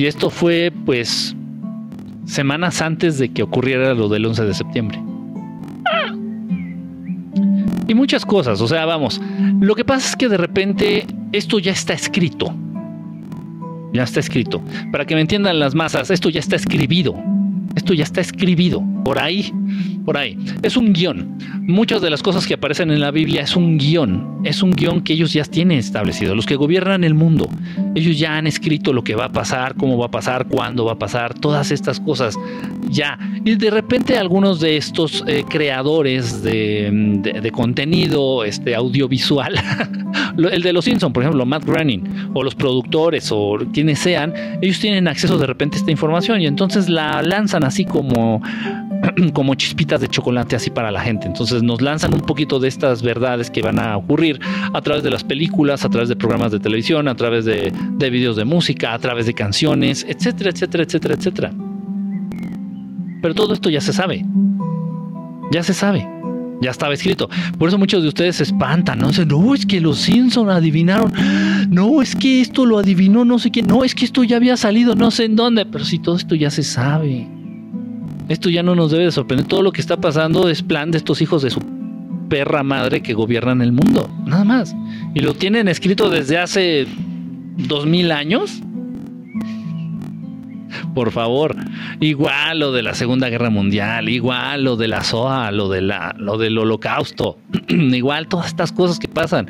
Y esto fue pues semanas antes de que ocurriera lo del 11 de septiembre. Y muchas cosas, o sea, vamos, lo que pasa es que de repente esto ya está escrito. Ya está escrito. Para que me entiendan las masas, esto ya está escribido. Esto ya está escribido por ahí, por ahí. Es un guion. Muchas de las cosas que aparecen en la Biblia es un guion. Es un guion que ellos ya tienen establecido. Los que gobiernan el mundo, ellos ya han escrito lo que va a pasar, cómo va a pasar, cuándo va a pasar, todas estas cosas ya. Y de repente algunos de estos eh, creadores de, contenido este, audiovisual, el de los Simpson, por ejemplo, Matt Groening, o los productores, o quienes sean, ellos tienen acceso de repente a esta información y entonces la lanzan así como como chispitas de chocolate así para la gente. Entonces nos lanzan un poquito de estas verdades que van a ocurrir a través de las películas, a través de programas de televisión, a través de, de videos de música, a través de canciones, etcétera, etcétera, etcétera, etcétera. Pero todo esto ya se sabe. Ya se sabe. Ya estaba escrito. Por eso muchos de ustedes se espantan, ¿no? Dicen, no, es que los Simpson adivinaron. No, es que esto lo adivinó no sé quién. No, es que esto ya había salido no sé en dónde. Pero si todo esto ya se sabe. Esto ya no nos debe de sorprender. Todo lo que está pasando es plan de estos hijos de su perra madre que gobiernan el mundo. Nada más. Y lo tienen escrito desde hace dos mil años. Por favor, igual lo de la Segunda Guerra Mundial, igual lo de la SOA, lo, de la, lo del holocausto, igual todas estas cosas que pasan,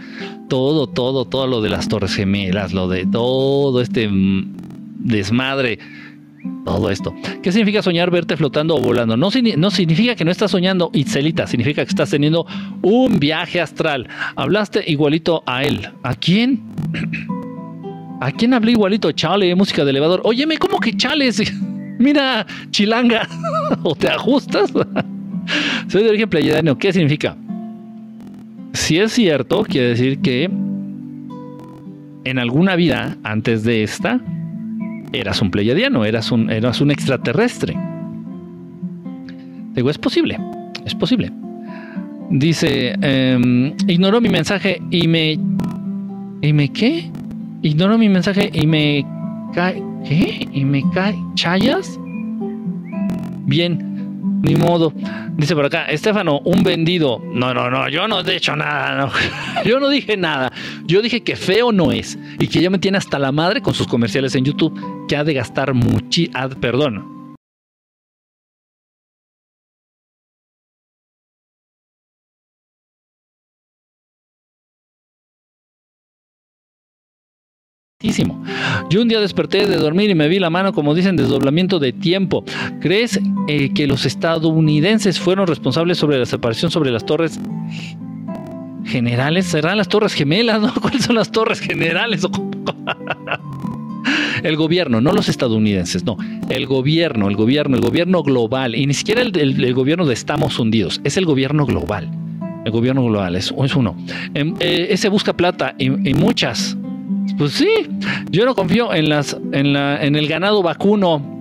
todo, todo, todo lo de las Torres Gemelas, lo de todo este desmadre todo esto. ¿Qué significa soñar verte flotando o volando? No, no significa que no estás soñando, Itzelita, significa que estás teniendo un viaje astral. Hablaste igualito a él. ¿A quién? ¿A quién hablé igualito? Chale, música de elevador. Óyeme, ¿cómo que chales? Mira, chilanga. ¿O te ajustas? Soy de origen playadano. ¿Qué significa? Si es cierto, quiere decir que en alguna vida antes de esta, eras un pleiadiano, eras un, eras un extraterrestre. Digo, es posible, es posible. Dice, em, ignoró mi mensaje y me... ¿Y me qué? Ignoró mi mensaje y me cae... ¿Qué? ¿Y me cae... ¿Chayas? Bien, ni modo. Dice por acá, Estefano, un vendido. No, no, no, yo no he hecho nada. Yo no dije nada. Yo dije que feo no es. Y que ya me tiene hasta la madre con sus comerciales en YouTube. Que ha de gastar mucho. Perdón, Yo un día desperté de dormir y me vi la mano, como dicen, desdoblamiento de tiempo. ¿Crees eh, que los estadounidenses fueron responsables sobre la separación sobre las torres generales? ¿Serán las torres gemelas? ¿no? ¿Cuáles son las torres generales? el gobierno, no los estadounidenses, no, el gobierno, el gobierno, el gobierno global, y ni siquiera el, gobierno de Estamos hundidos, es el gobierno global. El gobierno global es, uno. Em, eh, ese busca plata y muchas, pues sí, yo no confío en las, en la, en el ganado vacuno.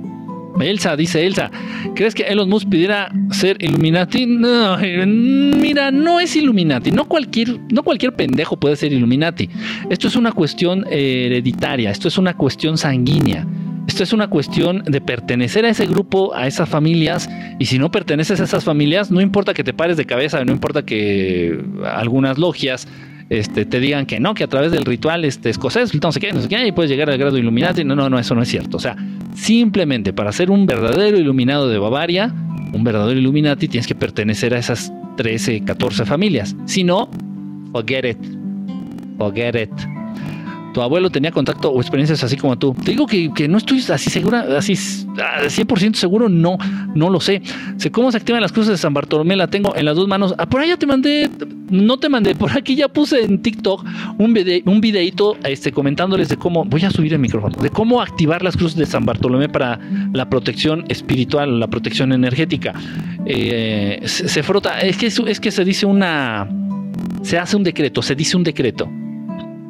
Elsa, dice Elsa, ¿crees que Elon Musk pidiera ser Illuminati? No, mira, no es Illuminati, no cualquier, no cualquier pendejo puede ser Illuminati. Esto es una cuestión hereditaria, esto es una cuestión sanguínea. Esto es una cuestión de pertenecer a ese grupo, a esas familias, y si no perteneces a esas familias, no importa que te pares de cabeza, no importa que algunas logias este, te digan que no, que a través del ritual este, escocés, no sé qué, no sé qué, y puedes llegar al grado Illuminati. No, no, no, eso no es cierto. O sea, simplemente para ser un verdadero iluminado de Bavaria, un verdadero Illuminati, tienes que pertenecer a esas 13, 14 familias. Si no, forget it. Forget it tu abuelo tenía contacto o experiencias así como tú. Te digo que, no estoy así segura, así 100% seguro, no, no lo sé. Sé cómo se activan las cruces de San Bartolomé, la tengo en las dos manos. Ah, por allá te mandé, no te mandé, por aquí ya puse en TikTok un, un videito este, comentándoles de cómo, voy a subir el micrófono, de cómo activar las cruces de San Bartolomé para la protección espiritual, la protección energética. Eh, se, frota, es que, es que se dice una, se hace un decreto, se dice un decreto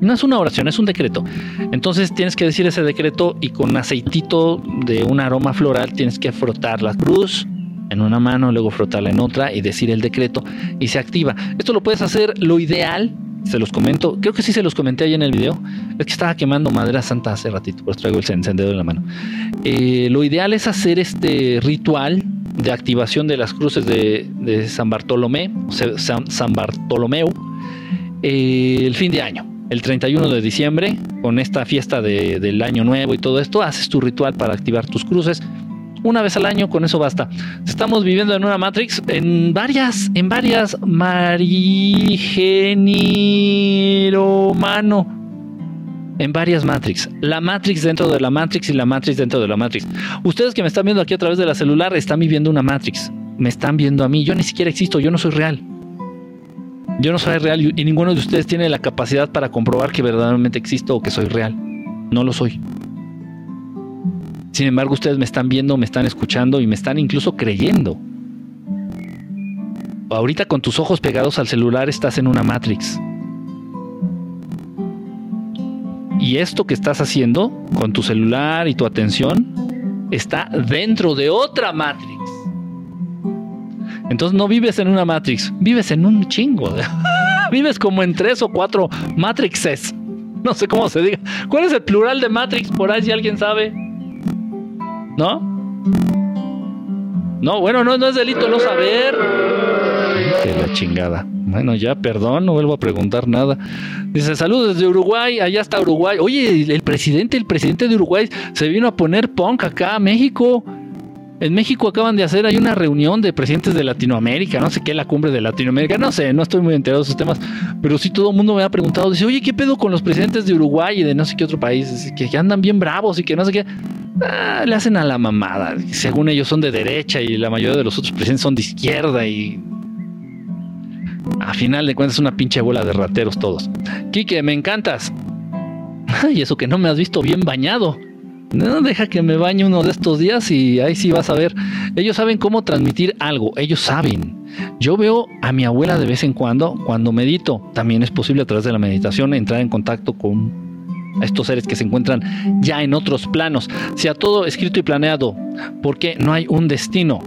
no es una oración, es un decreto. Entonces tienes que decir ese decreto y con aceitito de un aroma floral tienes que frotar la cruz en una mano, luego frotarla en otra y decir el decreto y se activa. Esto lo puedes hacer, lo ideal, se los comento. Creo que sí se los comenté ahí en el video. Es que estaba quemando madera santa hace ratito, pues traigo el encendedor en la mano. Eh, lo ideal es hacer este ritual de activación de las cruces de, San Bartolomé, San, San Bartolomeo, eh, el fin de año. El 31 de diciembre, con esta fiesta del año nuevo y todo esto, haces tu ritual para activar tus cruces una vez al año, con eso basta. Estamos viviendo en una Matrix, en varias, en varias Marigeniro mano. En varias Matrix. La Matrix dentro de la Matrix y la Matrix dentro de la Matrix. Ustedes que me están viendo aquí a través de la celular están viviendo una Matrix. Me están viendo a mí. Yo ni siquiera existo. Yo no soy real. Yo no soy real y ninguno de ustedes tiene la capacidad para comprobar que verdaderamente existo o que soy real. No lo soy. Sin embargo, ustedes me están viendo, me están escuchando y me están incluso creyendo. Ahorita con tus ojos pegados al celular estás en una Matrix. Y esto que estás haciendo con tu celular y tu atención está dentro de otra Matrix. Entonces no vives en una Matrix, vives en un chingo. vives como en tres o cuatro Matrixes. No sé cómo se diga. ¿Cuál es el plural de Matrix? Por ahí si alguien sabe. ¿No? No, bueno, no, no es delito no saber. Que la chingada. Bueno, ya, perdón, no vuelvo a preguntar nada. Dice, saludos desde Uruguay, allá está Uruguay. Oye, el presidente, el presidente de Uruguay se vino a poner punk acá a México. En México acaban de hacer, hay una reunión de presidentes de Latinoamérica, no sé qué, la cumbre de Latinoamérica, no sé, no estoy muy enterado de esos temas, pero sí todo el mundo me ha preguntado, dice, oye, ¿qué pedo con los presidentes de Uruguay y de no sé qué otro país? Que, andan bien bravos y que no sé qué. Ah, le hacen a la mamada. Según ellos son de derecha y la mayoría de los otros presidentes son de izquierda y... A final de cuentas es una pinche bola de rateros todos. Quique, me encantas. Y eso que no me has visto bien bañado. No, deja que me bañe uno de estos días y ahí sí vas a ver. Ellos saben cómo transmitir algo, ellos saben. Yo veo a mi abuela de vez en cuando, cuando medito, también es posible a través de la meditación entrar en contacto con estos seres que se encuentran ya en otros planos. Sea todo escrito y planeado, porque no hay un destino.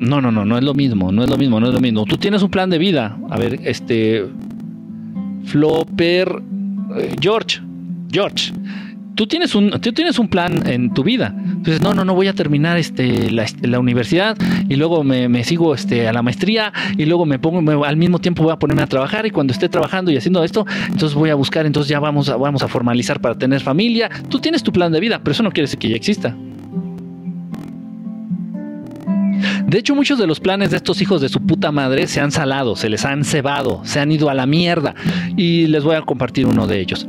No, no, no, no es lo mismo, no es lo mismo, no es lo mismo. Tú tienes un plan de vida. A ver, este. Flopper. Eh, George. George tú tienes un, tú tienes un plan en tu vida. Entonces, no, no, no voy a terminar este, la, universidad y luego me, sigo este, a la maestría y luego me pongo, al mismo tiempo voy a ponerme a trabajar y cuando esté trabajando y haciendo esto, entonces voy a buscar, entonces ya vamos a, vamos a formalizar para tener familia. Tú tienes tu plan de vida, pero eso no quiere decir que ya exista. De hecho, muchos de los planes de estos hijos de su puta madre se han salado, se les han cebado, se han ido a la mierda. Y les voy a compartir uno de ellos.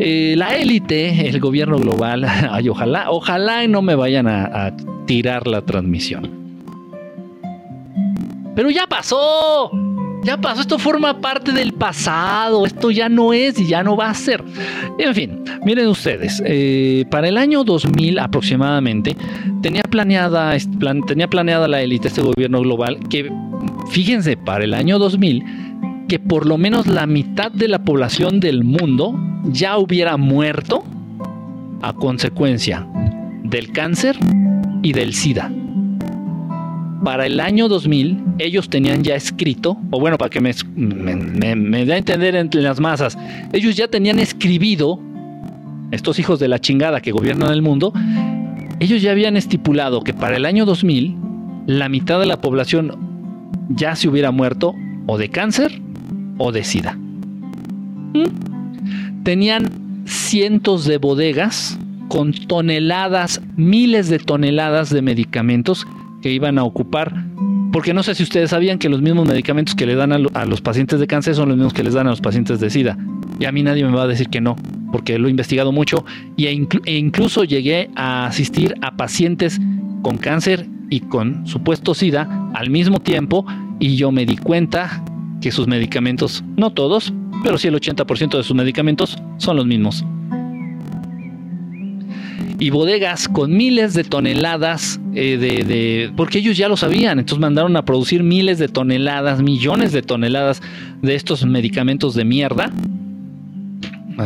Eh, la élite, el gobierno global, ay, ojalá, ojalá no me vayan a tirar la transmisión. Pero ya pasó. Ya pasó, esto forma parte del pasado, esto ya no es y ya no va a ser. En fin, miren ustedes, eh, para el año 2000 aproximadamente, tenía planeada, tenía planeada la élite, este gobierno global, que fíjense, para el año 2000, que por lo menos la mitad de la población del mundo ya hubiera muerto a consecuencia del cáncer y del SIDA para el año 2000 ellos tenían ya escrito, o bueno, para que me, me, dé a entender entre las masas, ellos ya tenían escribido, estos hijos de la chingada que gobiernan el mundo, ellos ya habían estipulado que para el año 2000 la mitad de la población ya se hubiera muerto o de cáncer o de sida. ¿Mm? Tenían cientos de bodegas con toneladas, miles de toneladas de medicamentos que iban a ocupar. Porque no sé si ustedes sabían que los mismos medicamentos que le dan a, los pacientes de cáncer son los mismos que les dan a los pacientes de SIDA. Y a mí nadie me va a decir que no, porque lo he investigado mucho y e, e incluso llegué a asistir a pacientes con cáncer y con supuesto SIDA al mismo tiempo y yo me di cuenta que sus medicamentos, no todos, pero sí el 80% de sus medicamentos son los mismos y bodegas con miles de toneladas eh, de, porque ellos ya lo sabían, entonces mandaron a producir miles de toneladas, millones de toneladas de estos medicamentos de mierda.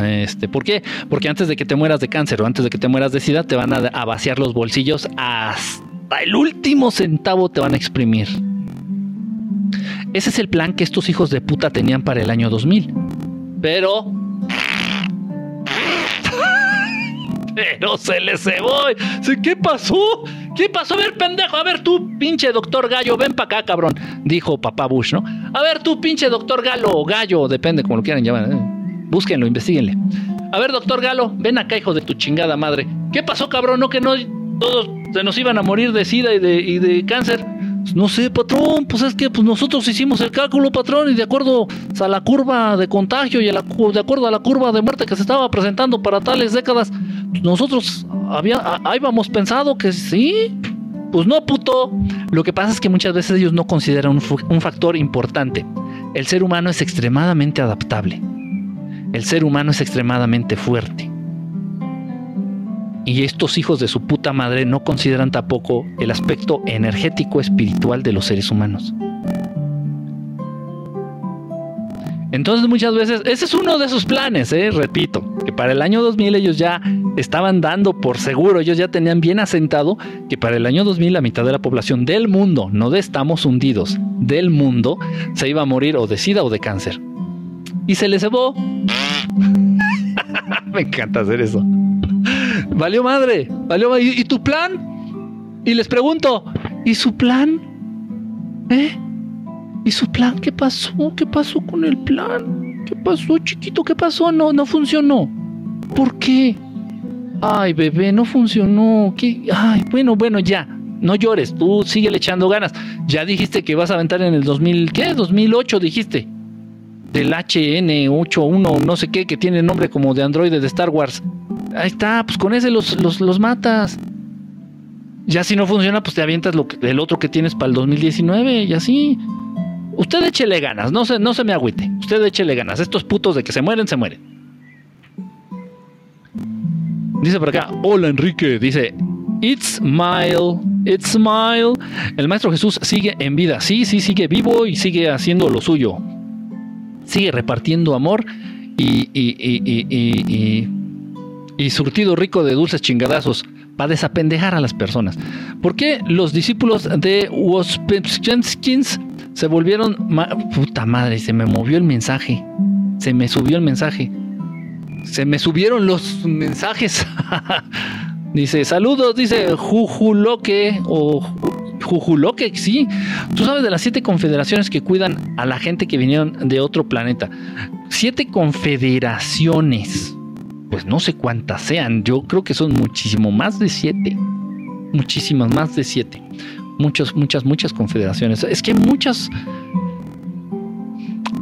Este, ¿Por qué? Porque antes de que te mueras de cáncer o antes de que te mueras de sida, te van a, a vaciar los bolsillos hasta el último centavo te van a exprimir. Ese es el plan que estos hijos de puta tenían para el año 2000. Pero pero se le cebó. ¿Qué pasó? ¿Qué pasó? A ver, pendejo, a ver tú, pinche doctor Gallo, ven para acá, cabrón. Dijo papá Bush, ¿no? A ver tú, pinche doctor Galo o Gallo, depende como lo quieran llamar. ¿eh? Búsquenlo, investiguenle. A ver, doctor Galo, ven acá, hijo de tu chingada madre. ¿Qué pasó, cabrón? ¿No que no todos se nos iban a morir de sida y de, y de cáncer? No sé, patrón, pues es que pues nosotros hicimos el cálculo, patrón, y de acuerdo a la curva de contagio y de acuerdo a la curva de muerte que se estaba presentando para tales décadas, nosotros había, habíamos pensado que sí. Pues no, puto. Lo que pasa es que muchas veces ellos no consideran un, un factor importante. El ser humano es extremadamente adaptable. El ser humano es extremadamente fuerte. Y estos hijos de su puta madre no consideran tampoco el aspecto energético espiritual de los seres humanos. Entonces muchas veces, ese es uno de sus planes, ¿eh? repito, que para el año 2000 ellos ya estaban dando por seguro, ellos ya tenían bien asentado que para el año 2000 la mitad de la población del mundo, no de estamos hundidos, del mundo, se iba a morir o de sida o de cáncer. Y se les cebó. Me encanta hacer eso. Valió madre, valió madre. ¿Y, tu plan? Y les pregunto, ¿y su plan? ¿Eh? ¿Y su plan? ¿Qué pasó? ¿Qué pasó con el plan? ¿Qué pasó, chiquito? ¿Qué pasó? No, no funcionó. ¿Por qué? Ay, bebé, no funcionó. ¿Qué? Ay, bueno, bueno, ya. No llores, tú sigue echando ganas. Ya dijiste que vas a aventar en el 2000, ¿qué? 2008 dijiste. Del HN81, no sé qué, que tiene nombre como de Android de Star Wars. Ahí está, pues con ese los, los, matas. Ya si no funciona, pues te avientas lo el otro que tienes para el 2019 y así. Usted échele ganas, no se, no se me agüite. Usted échele ganas. Estos putos de que se mueren, se mueren. Dice por acá, hola Enrique, dice, It's smile, it's smile. El Maestro Jesús sigue en vida, sí, sí, sigue vivo y sigue haciendo lo suyo. Sigue repartiendo amor y, y, y, y surtido rico de dulces chingadazos para desapendejar a las personas. ¿Por qué los discípulos de Wospenskinsk se volvieron... Puta madre, se me movió el mensaje. Se me subió el mensaje. Se me subieron los mensajes. dice, saludos, dice Jujuloque o Jujuloque, sí. Tú sabes de las siete confederaciones que cuidan a la gente que vinieron de otro planeta. Siete confederaciones pues no sé cuántas sean, yo creo que son muchísimo más de siete, muchísimas más de siete, muchas, muchas, muchas confederaciones. Es que muchas,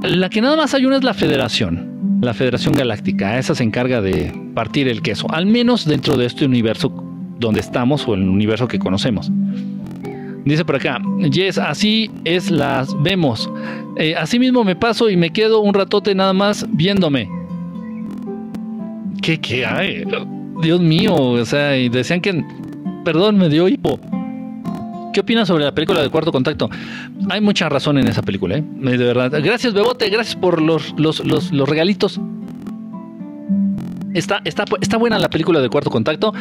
la que nada más hay una es la Federación, la Federación Galáctica, esa se encarga de partir el queso, al menos dentro de este universo donde estamos o el universo que conocemos. Dice por acá, yes, así es, las vemos. Eh, así mismo me paso y me quedo un ratote nada más viéndome. ¿Qué, qué hay? Dios mío, o sea, y decían que, perdón, me dio hipo. ¿Qué opinas sobre la película de Cuarto Contacto? Hay mucha razón en esa película, ¿eh? De verdad. Gracias, Bebote, gracias por los, los, los, los regalitos. Está, está, está, buena la película de Cuarto Contacto.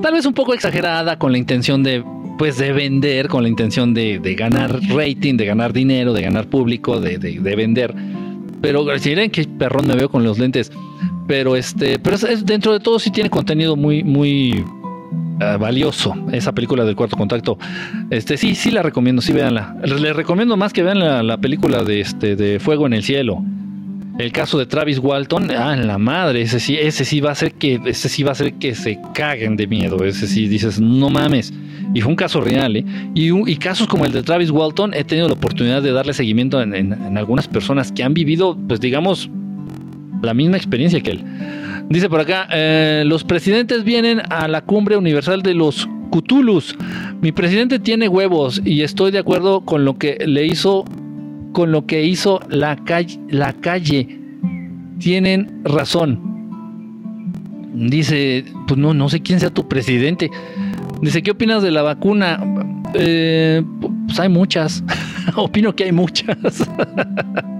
Tal vez un poco exagerada con la intención de, pues, de vender, con la intención de, de ganar rating, de ganar dinero, de ganar público, de, de, de vender. Pero si miren qué perrón me veo con los lentes. Pero este, pero es, dentro de todo sí tiene contenido muy, muy eh, valioso. Esa película del cuarto contacto. Este, sí, sí la recomiendo, sí véanla. Les recomiendo más que vean la, película de este de Fuego en el Cielo. El caso de Travis Walton, ah, en la madre, ese sí, ese sí va a ser que, ese sí va a hacer que se caguen de miedo. Ese sí dices, no mames. Y fue un caso real, ¿eh? Y, y casos como el de Travis Walton, he tenido la oportunidad de darle seguimiento en, en algunas personas que han vivido, pues digamos, la misma experiencia que él. Dice por acá, eh, los presidentes vienen a la cumbre universal de los Cthulhus. Mi presidente tiene huevos y estoy de acuerdo con lo que le hizo, con lo que hizo la calle. La calle. Tienen razón. Dice, pues no, no sé quién sea tu presidente. Dice, ¿qué opinas de la vacuna? Eh, pues hay muchas. Opino que hay muchas.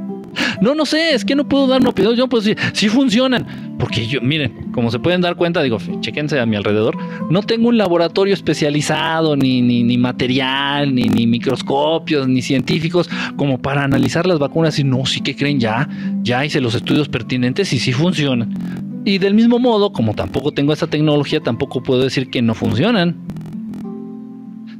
No, no sé, es que no puedo dar una opinión. Yo puedo decir, sí funcionan. Porque yo, miren, como se pueden dar cuenta, digo, chequense a mi alrededor, no tengo un laboratorio especializado, ni, ni, ni material, ni, ni microscopios, ni científicos, como para analizar las vacunas y no, sí que creen ya, ya hice los estudios pertinentes y sí funcionan. Y del mismo modo, como tampoco tengo esa tecnología, tampoco puedo decir que no funcionan.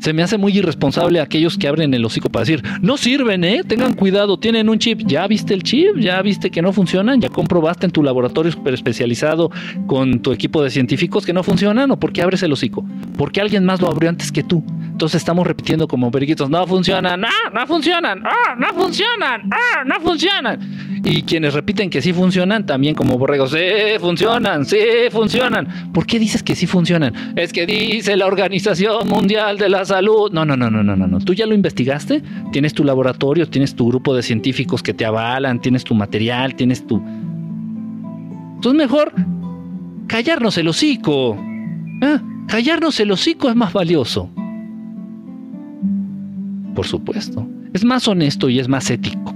Se me hace muy irresponsable aquellos que abren el hocico para decir, no sirven, ¿eh? Tengan cuidado, tienen un chip. ¿Ya viste el chip? ¿Ya viste que no funcionan? ¿Ya comprobaste en tu laboratorio super especializado con tu equipo de científicos que no funcionan? ¿O por qué abres el hocico? Porque alguien más lo abrió antes que tú. Entonces estamos repitiendo como periquitos, no funcionan, no, no funcionan, ah, no funcionan, ah, no funcionan. Y quienes repiten que sí funcionan, también como borregos, sí funcionan, sí funcionan. ¿Por qué dices que sí funcionan? Es que dice la Organización Mundial de la Salud. No, no, no, no, no, no, no. ¿Tú ya lo investigaste? Tienes tu laboratorio, tienes tu grupo de científicos que te avalan, tienes tu material, tienes tu... Entonces mejor callarnos el hocico. ¿Ah? Callarnos el hocico es más valioso por supuesto. Es más honesto y es más ético.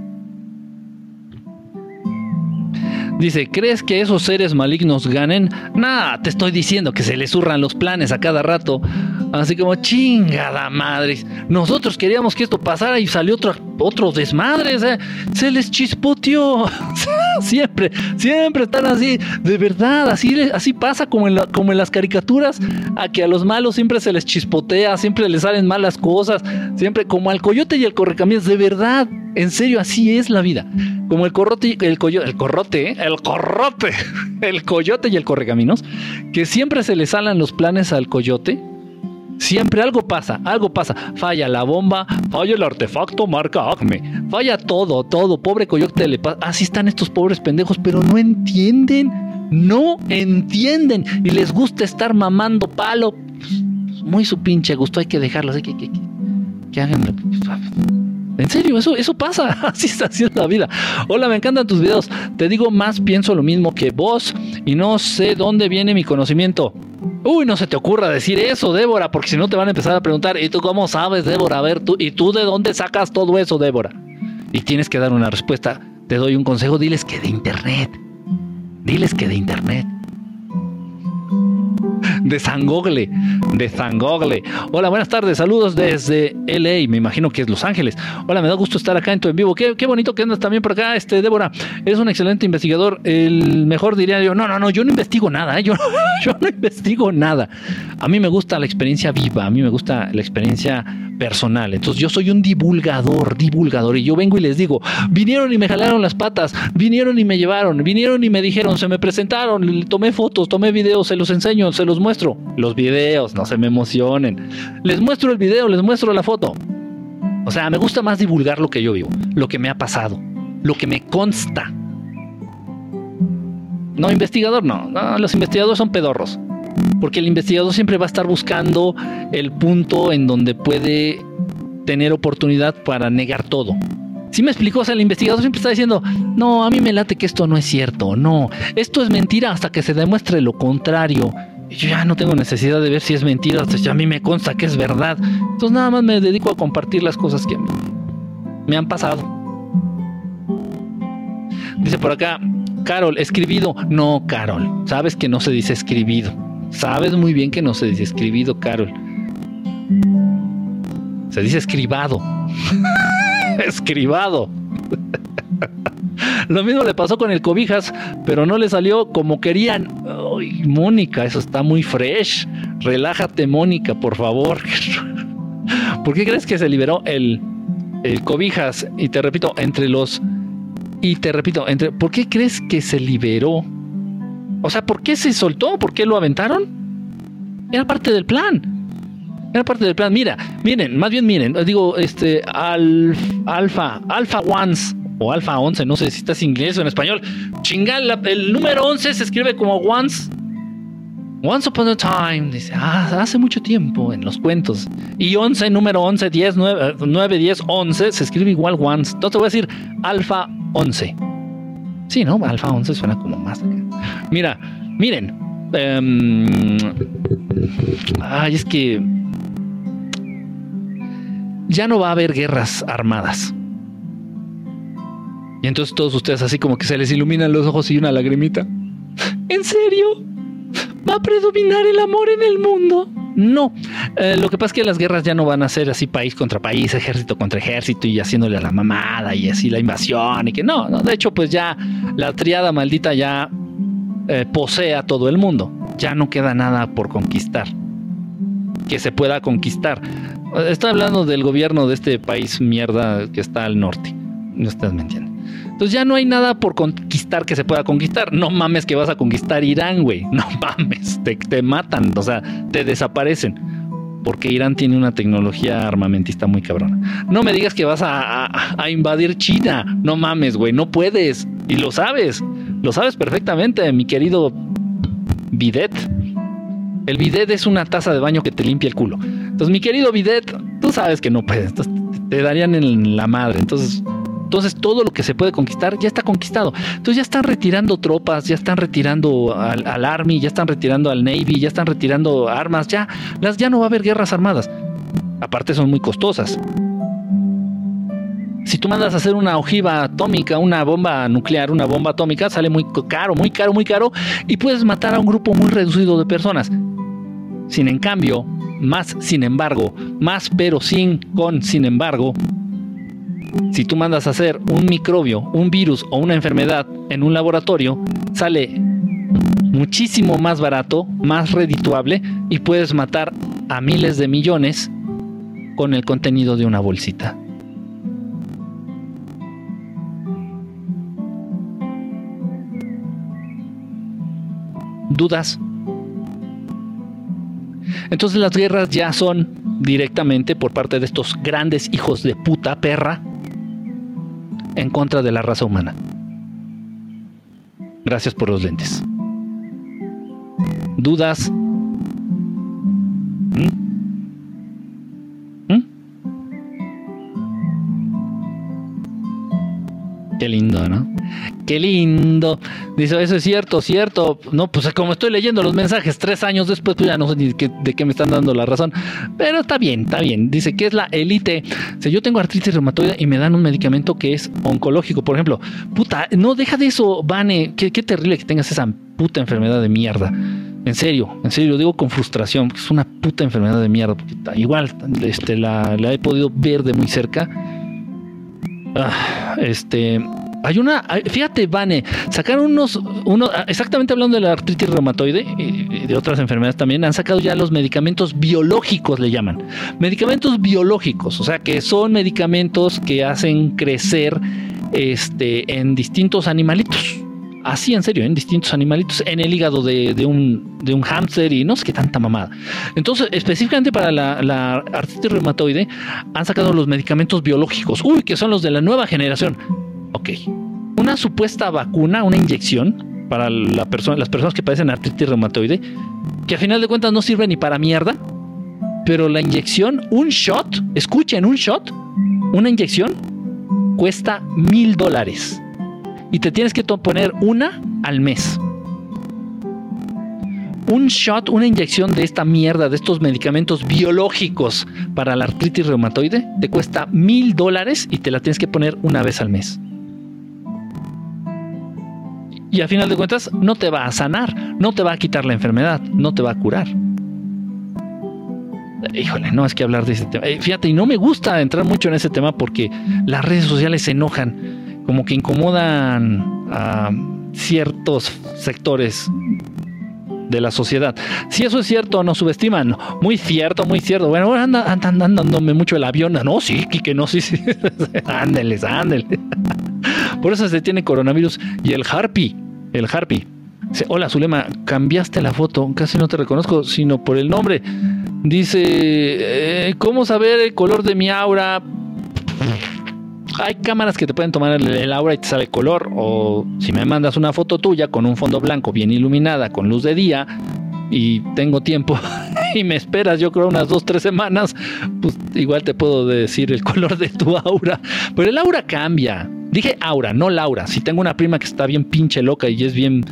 Dice, ¿crees que esos seres malignos ganen? Nada, te estoy diciendo que se les zurran los planes a cada rato. Así como, chingada madre. Nosotros queríamos que esto pasara y salió otro, otro desmadre. Se les chispoteó. siempre, siempre están así. De verdad, así, así pasa como en, las caricaturas. A que a los malos siempre se les chispotea, siempre les salen malas cosas. Siempre como al coyote y el correcaminos. De verdad, en serio, así es la vida. Como el corrote, el coyote, el corrote, ¿eh? el corrote, el coyote y el correcaminos, que siempre se le salen los planes al coyote Siempre algo pasa, algo pasa. Falla la bomba, falla el artefacto marca Acme, falla todo, todo. Pobre coyote le. Así están estos pobres pendejos, pero no entienden, no entienden. Y les gusta estar mamando palo. Muy su pinche gusto, hay que dejarlo. Hay que, que, que, que hagan. En serio, eso, eso pasa. Así está haciendo la vida. Hola, me encantan tus videos. Te digo más, pienso lo mismo que vos y no sé dónde viene mi conocimiento. Uy, no se te ocurra decir eso, Débora, porque si no te van a empezar a preguntar, ¿y tú cómo sabes, Débora? A ver, tú, ¿y tú de dónde sacas todo eso, Débora? Y tienes que dar una respuesta. Te doy un consejo, diles que de internet. Diles que de internet de Zangogle, de Zangogle. Hola, buenas tardes, saludos desde LA, me imagino que es Los Ángeles. Hola, me da gusto estar acá en tu en vivo. Qué, bonito que andas también por acá, este Débora. Eres un excelente investigador, el mejor diría yo. No, no, no, yo no investigo nada, ¿eh? yo, yo no investigo nada. A mí me gusta la experiencia viva, a mí me gusta la experiencia personal. Entonces yo soy un divulgador, divulgador. Y yo vengo y les digo, vinieron y me jalaron las patas, vinieron y me llevaron, vinieron y me dijeron, se me presentaron, tomé fotos, tomé videos, se los enseño, se los muestro. Los videos, no se me emocionen. Les muestro el video, les muestro la foto. O sea, me gusta más divulgar lo que yo vivo, lo que me ha pasado, lo que me consta. No, investigador, no. los investigadores son pedorros. Porque el investigador siempre va a estar buscando el punto en donde puede tener oportunidad para negar todo. Si me explicó, o sea, el investigador siempre está diciendo, no, a mí me late que esto no es cierto, no, esto es mentira hasta que se demuestre lo contrario. Yo ya no tengo necesidad de ver si es mentira, a mí me consta que es verdad. Entonces nada más me dedico a compartir las cosas que me han pasado. Dice por acá, Carol, escribido. No, Carol, sabes que no se dice escribido. Sabes muy bien que no se dice escribido, Carol. Se dice escribado. escribado. Lo mismo le pasó con el cobijas, pero no le salió como querían. Ay, Mónica, eso está muy fresh. Relájate, Mónica, por favor. ¿Por qué crees que se liberó el, el cobijas? Y te repito, entre los. Y te repito, entre. ¿Por qué crees que se liberó o sea, ¿por qué se soltó? ¿Por qué lo aventaron? Era parte del plan. Era parte del plan. Mira, miren, más bien miren, digo, este, alfa, alfa ones o alfa 11, no sé si estás inglés o en español. Chingal, el número 11 se escribe como once. Once upon a time, dice, ah, hace mucho tiempo en los cuentos. Y 11, número 11, 10, 9, 9, 10, 11, se escribe igual once. Entonces voy a decir alfa 11. Sí, ¿no? Alfa 11 suena como más. Mira, miren. Em, ay, es que ya no va a haber guerras armadas. Y entonces todos ustedes así como que se les iluminan los ojos y una lagrimita. ¿En serio? ¿Va a predominar el amor en el mundo? No, eh, lo que pasa es que las guerras ya no van a ser así país contra país, ejército contra ejército y haciéndole a la mamada y así la invasión y que no, de hecho pues ya la triada maldita ya eh, posee a todo el mundo, ya no queda nada por conquistar, que se pueda conquistar. Estoy hablando del gobierno de este país mierda que está al norte, no estás me. Entonces ya no hay nada por conquistar que se pueda conquistar. No mames que vas a conquistar Irán, güey. No mames, te, te matan, o sea, te desaparecen. Porque Irán tiene una tecnología armamentista muy cabrona. No me digas que vas a, a invadir China. No mames, güey, no puedes. Y lo sabes. Lo sabes perfectamente, mi querido bidet. El bidet es una taza de baño que te limpia el culo. Entonces, mi querido bidet, tú sabes que no puedes. te darían en la madre. Entonces, entonces todo lo que se puede conquistar ya está conquistado. Entonces ya están retirando tropas, ya están retirando al, Army, ya están retirando al Navy, ya están retirando armas, ya, las, ya no va a haber guerras armadas. Aparte son muy costosas. Si tú mandas a hacer una ojiva atómica, una bomba nuclear, una bomba atómica, sale muy caro, muy caro, muy caro, y puedes matar a un grupo muy reducido de personas. Sin en cambio, más sin embargo, más pero sin con sin embargo, si tú mandas a hacer un microbio, un virus o una enfermedad en un laboratorio, sale muchísimo más barato, más redituable y puedes matar a miles de millones con el contenido de una bolsita. ¿Dudas? Entonces las guerras ya son directamente por parte de estos grandes hijos de puta perra en contra de la raza humana. Gracias por los lentes. ¿Dudas? ¿Mm? Qué lindo. Dice, eso es cierto, cierto. No, pues como estoy leyendo los mensajes tres años después, pues ya no sé ni de qué me están dando la razón. Pero está bien, está bien. Dice que es la élite. Si yo tengo artritis reumatoide y me dan un medicamento que es oncológico, por ejemplo. Puta, no deja de eso, Vane. Qué, terrible que tengas esa puta enfermedad de mierda. En serio, en serio, digo con frustración, es una puta enfermedad de mierda. igual, este, la, la he podido ver de muy cerca. Ah, este, hay una, fíjate, Vane, sacaron unos, uno, ah, exactamente hablando de la artritis reumatoide y de otras enfermedades también, han sacado ya los medicamentos biológicos, le llaman. Medicamentos biológicos, o sea, que son medicamentos que hacen crecer este, en distintos animalitos. Así, en serio, en distintos animalitos, en el hígado de, un, de un hámster y no sé qué tanta mamada. Entonces, específicamente para la artritis reumatoide, han sacado los medicamentos biológicos, uy, que son los de la nueva generación Ok. Una supuesta vacuna, una inyección para las personas que padecen artritis reumatoide, que a final de cuentas no sirve ni para mierda, pero la inyección, un shot, escuchen, un shot, una inyección cuesta mil dólares y te tienes que poner una al mes. Un shot, una inyección de esta mierda, de estos medicamentos biológicos para la artritis reumatoide, te cuesta mil dólares y te la tienes que poner una vez al mes y a final de cuentas no te va a sanar, no te va a quitar la enfermedad, no te va a curar. Híjole, no es que hablar de ese tema. Eh, fíjate, y no me gusta entrar mucho en ese tema porque las redes sociales se enojan, como que incomodan a ciertos sectores de la sociedad. Si eso es cierto, nos subestiman. Muy cierto, muy cierto. Bueno, anda, andan dándome mucho el avión. No, sí, que no, sí, sí. ándeles, ándeles. Por eso se tiene coronavirus y el harpy el Harpy. Dice, hola Zulema, cambiaste la foto, casi no te reconozco, sino por el nombre. Dice, eh, ¿cómo saber el color de mi aura? Hay cámaras que te pueden tomar el, aura y te sale color. O si me mandas una foto tuya con un fondo blanco bien iluminada, con luz de día, y tengo tiempo y me esperas, yo creo, unas dos, tres semanas, pues igual te puedo decir el color de tu aura. Pero el aura cambia. Dije aura, no Laura. Si tengo una prima que está bien pinche loca y es bien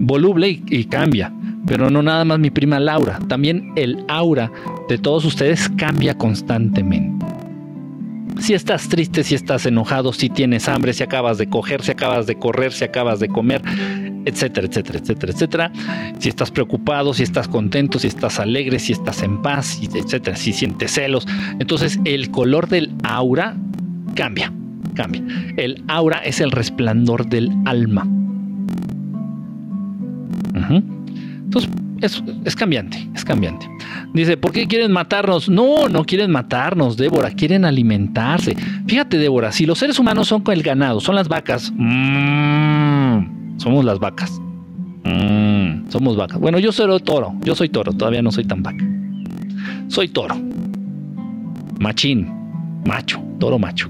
voluble y, cambia. Pero no nada más mi prima Laura. También el aura de todos ustedes cambia constantemente. si estás triste, si estás enojado, si tienes hambre, si acabas de coger, si acabas de correr, si acabas de comer, etcétera, etcétera, etcétera, etcétera. Si estás preocupado, si estás contento, si estás alegre, si estás en paz, etcétera, si sientes celos. Entonces el color del aura cambia, cambia. El aura es el resplandor del alma. Entonces, es, es, cambiante, es cambiante. Dice, ¿por qué quieren matarnos? No, no quieren matarnos, Débora, quieren alimentarse. Fíjate, Débora, si los seres humanos son con el ganado, son las vacas, mmm, somos las vacas. Mmm, somos vacas. Bueno, yo soy toro, yo soy toro, todavía no soy tan vaca. Soy toro. Machín, macho, toro macho.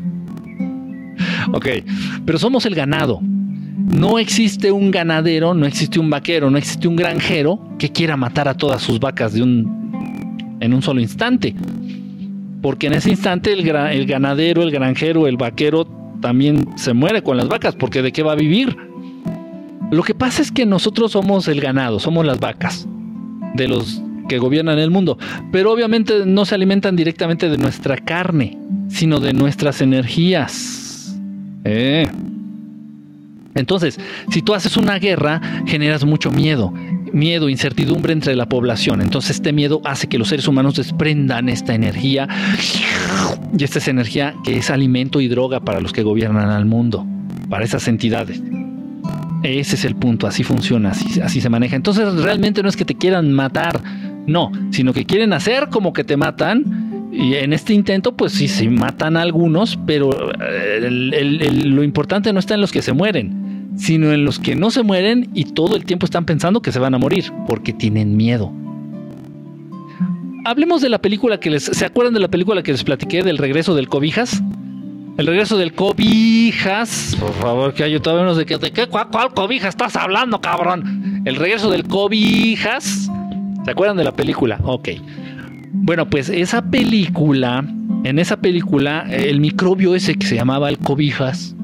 Ok, pero somos el ganado. No existe un ganadero, no existe un vaquero, no existe un granjero que quiera matar a todas sus vacas de un, en un solo instante. Porque en ese instante el, el ganadero, el granjero, el vaquero también se muere con las vacas, porque ¿de qué va a vivir? Lo que pasa es que nosotros somos el ganado, somos las vacas de los que gobiernan el mundo, pero obviamente no se alimentan directamente de nuestra carne, sino de nuestras energías. Eh. Entonces, si tú haces una guerra, generas mucho miedo, miedo, incertidumbre entre la población. Entonces, este miedo hace que los seres humanos desprendan esta energía y esta es energía que es alimento y droga para los que gobiernan al mundo, para esas entidades. Ese es el punto, así funciona, así, así se maneja. Entonces, realmente no es que te quieran matar, no, sino que quieren hacer como que te matan y en este intento, pues sí, se matan a algunos, pero eh, lo importante no está en los que se mueren, sino en los que no se mueren y todo el tiempo están pensando que se van a morir porque tienen miedo. Hablemos de la película que les. ¿Se acuerdan de la película que les platiqué del regreso del Cobijas? El regreso del Cobijas. Por favor, que hay todavía no sé qué. ¿De qué? ¿Cuál, ¿Cuál cobija estás hablando, cabrón? El regreso del Cobijas. ¿Se acuerdan de la película? Ok. Bueno, pues esa película. En esa película, el microbio ese que se llamaba el Cobijas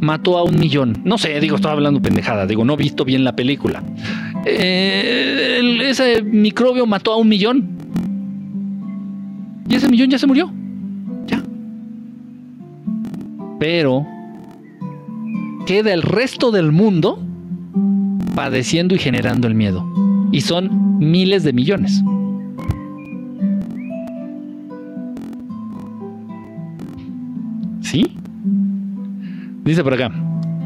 mató a un millón. No sé, digo, estaba hablando pendejada, digo, no he visto bien la película. Eh, ese microbio mató a un millón. Y ese millón ya se murió. Ya. Pero queda el resto del mundo padeciendo y generando el miedo. Y son miles de millones. ¿Sí? Dice por acá.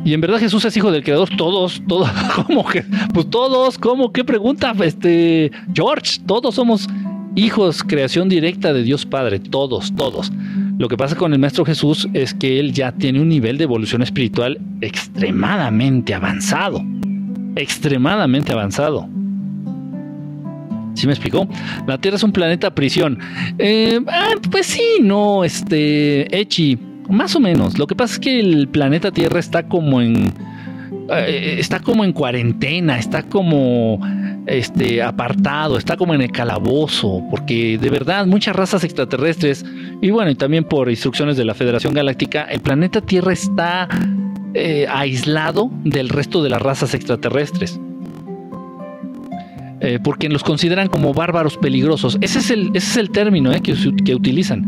Y en verdad Jesús es hijo del creador. Todos, todos, ¿cómo que? Pues todos, ¿cómo? ¿Qué pregunta? Este, George, todos somos hijos, creación directa de Dios Padre. Todos, todos. Lo que pasa con el Maestro Jesús es que él ya tiene un nivel de evolución espiritual extremadamente avanzado. Extremadamente avanzado. ¿Sí me explicó? La Tierra es un planeta prisión. Eh, ah, pues sí, no, este, Echi más o menos. Lo que pasa es que el planeta Tierra está como en. Eh, está como en cuarentena, está como este, apartado, está como en el calabozo, porque de verdad muchas razas extraterrestres, y bueno, y también por instrucciones de la Federación Galáctica, el planeta Tierra está eh, aislado del resto de las razas extraterrestres. Eh, porque los consideran como bárbaros peligrosos. Ese es el, ese es el término que, que utilizan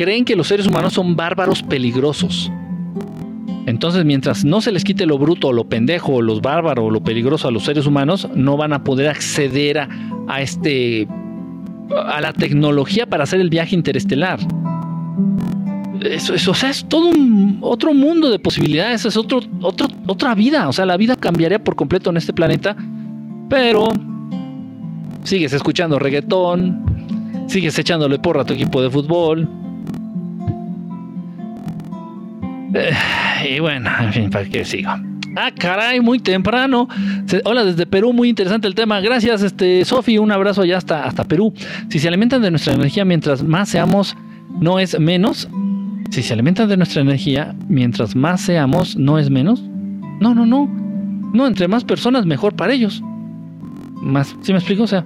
creen que los seres humanos son bárbaros peligrosos. Entonces, mientras no se les quite lo bruto, lo pendejo, los bárbaros, lo peligroso a los seres humanos, no van a poder acceder a, este a la tecnología para hacer el viaje interestelar. Eso, eso, o sea, es todo un otro mundo de posibilidades, es otro, otro, otra vida. O sea, la vida cambiaría por completo en este planeta, pero sigues escuchando reggaetón, sigues echándole porra a tu equipo de fútbol, eh, y bueno, en fin, ¿para qué sigo? Ah, caray, muy temprano. Hola desde Perú, muy interesante el tema. Gracias, este Sofi, un abrazo ya hasta, hasta Perú. Si se alimentan de nuestra energía mientras más seamos, no es menos. Si se alimentan de nuestra energía mientras más seamos, no es menos. No, no, no. No, entre más personas, mejor para ellos más. ¿Sí me explico? O sea,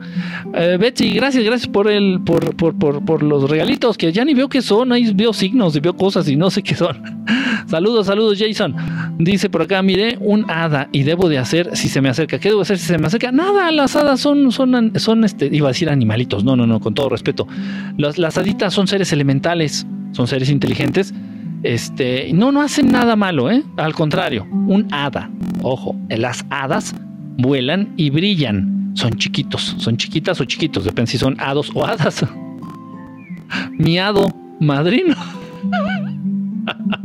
eh, Betsy, gracias, gracias por el, por, por, por, por, los regalitos, que ya ni veo qué son, ahí veo signos y veo cosas y no sé qué son. Saludos, saludos, Jason. Dice por acá, mire, un hada y debo de hacer si se me acerca. ¿Qué debo hacer si se me acerca? Nada, las hadas son, son, son este, iba a decir animalitos. No, no, no, con todo respeto. Las, las haditas son seres elementales, son seres inteligentes. Este, no, no hacen nada malo, ¿eh? Al contrario, un hada. Ojo, las hadas vuelan y brillan. Son chiquitos, son chiquitas o chiquitos, depende si son hados o hadas. Mi hado madrino.